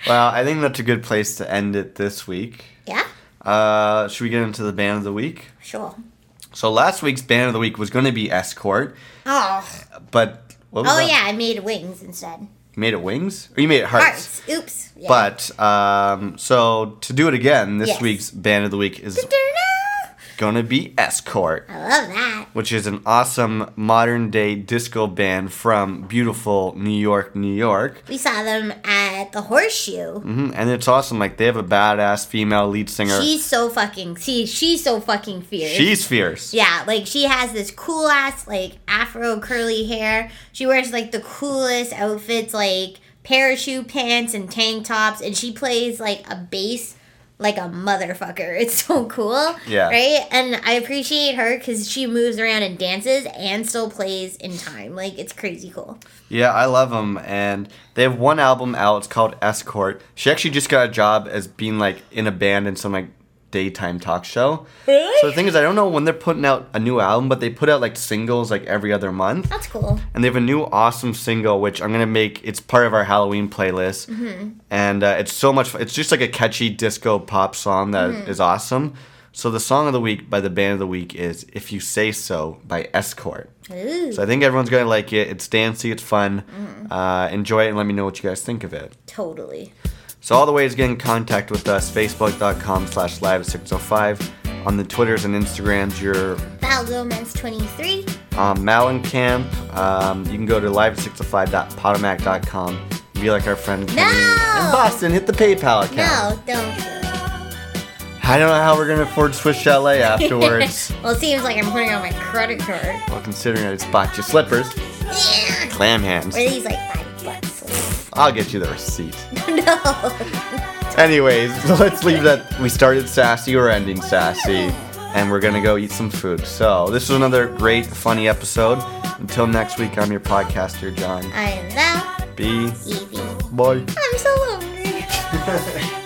Well, I think that's a good place to end it this week. yeah, Uh, should we get into the band of the week? sure. So last week's band of the week was going to be Escort, Oh, but what was oh that? yeah, I made wings instead. You made it wings, or you made it hearts? Hearts. Oops. Yeah. But um, so to do it again, this Yes. week's band of the week is going to be Escort, I love that. which is an awesome modern day disco band from beautiful New York, New York. We saw them at the Horseshoe. hmm And it's awesome. Like, they have a badass female lead singer. She's so fucking. See, she's so fucking fierce. She's fierce. Yeah, like she has this cool ass like afro curly hair. She wears like the coolest outfits, like parachute pants and tank tops, and she plays like a bass like a motherfucker. It's so cool. Yeah. Right? And I appreciate her because she moves around and dances and still plays in time. Like it's crazy cool. Yeah, I love them, and they have one album out. It's called Escort. She actually just got a job as being like in a band in some like daytime talk show. Really? So the thing is, I don't know when they're putting out a new album, but they put out like singles like every other month, That's cool. and they have a new awesome single which I'm gonna make. It's part of our Halloween playlist, Hmm. and uh, it's so much. Fun. It's just like a catchy disco pop song that is awesome. So the song of the week by the band of the week is "If You Say So" by Escort. Ooh, So I think everyone's gonna like it. It's dancey, it's fun. Mhm. Uh, enjoy it and let me know what you guys think of it. totally. So all the ways to get in contact with us, facebook.com slash live 605. On the Twitters and Instagrams, you're Val Gomez twenty three. um, Malencamp. Um, you can go to live605.potomac.com. Be like our friend Kenny No! in Boston. Hit the PayPal account. No, don't do. I don't know how we're gonna afford Swiss Chalet afterwards. Well, it seems like I'm putting on my credit card. well, considering I just bought you slippers, Yeah. clam hands. Or these like. I'll get you the receipt. no. Anyways, let's leave that. We started sassy, we're ending sassy, and we're gonna go eat some food. So, this was another great, funny episode. Until next week, I'm your podcaster, John. I am Val. B. Evie. Bye. I'm so hungry.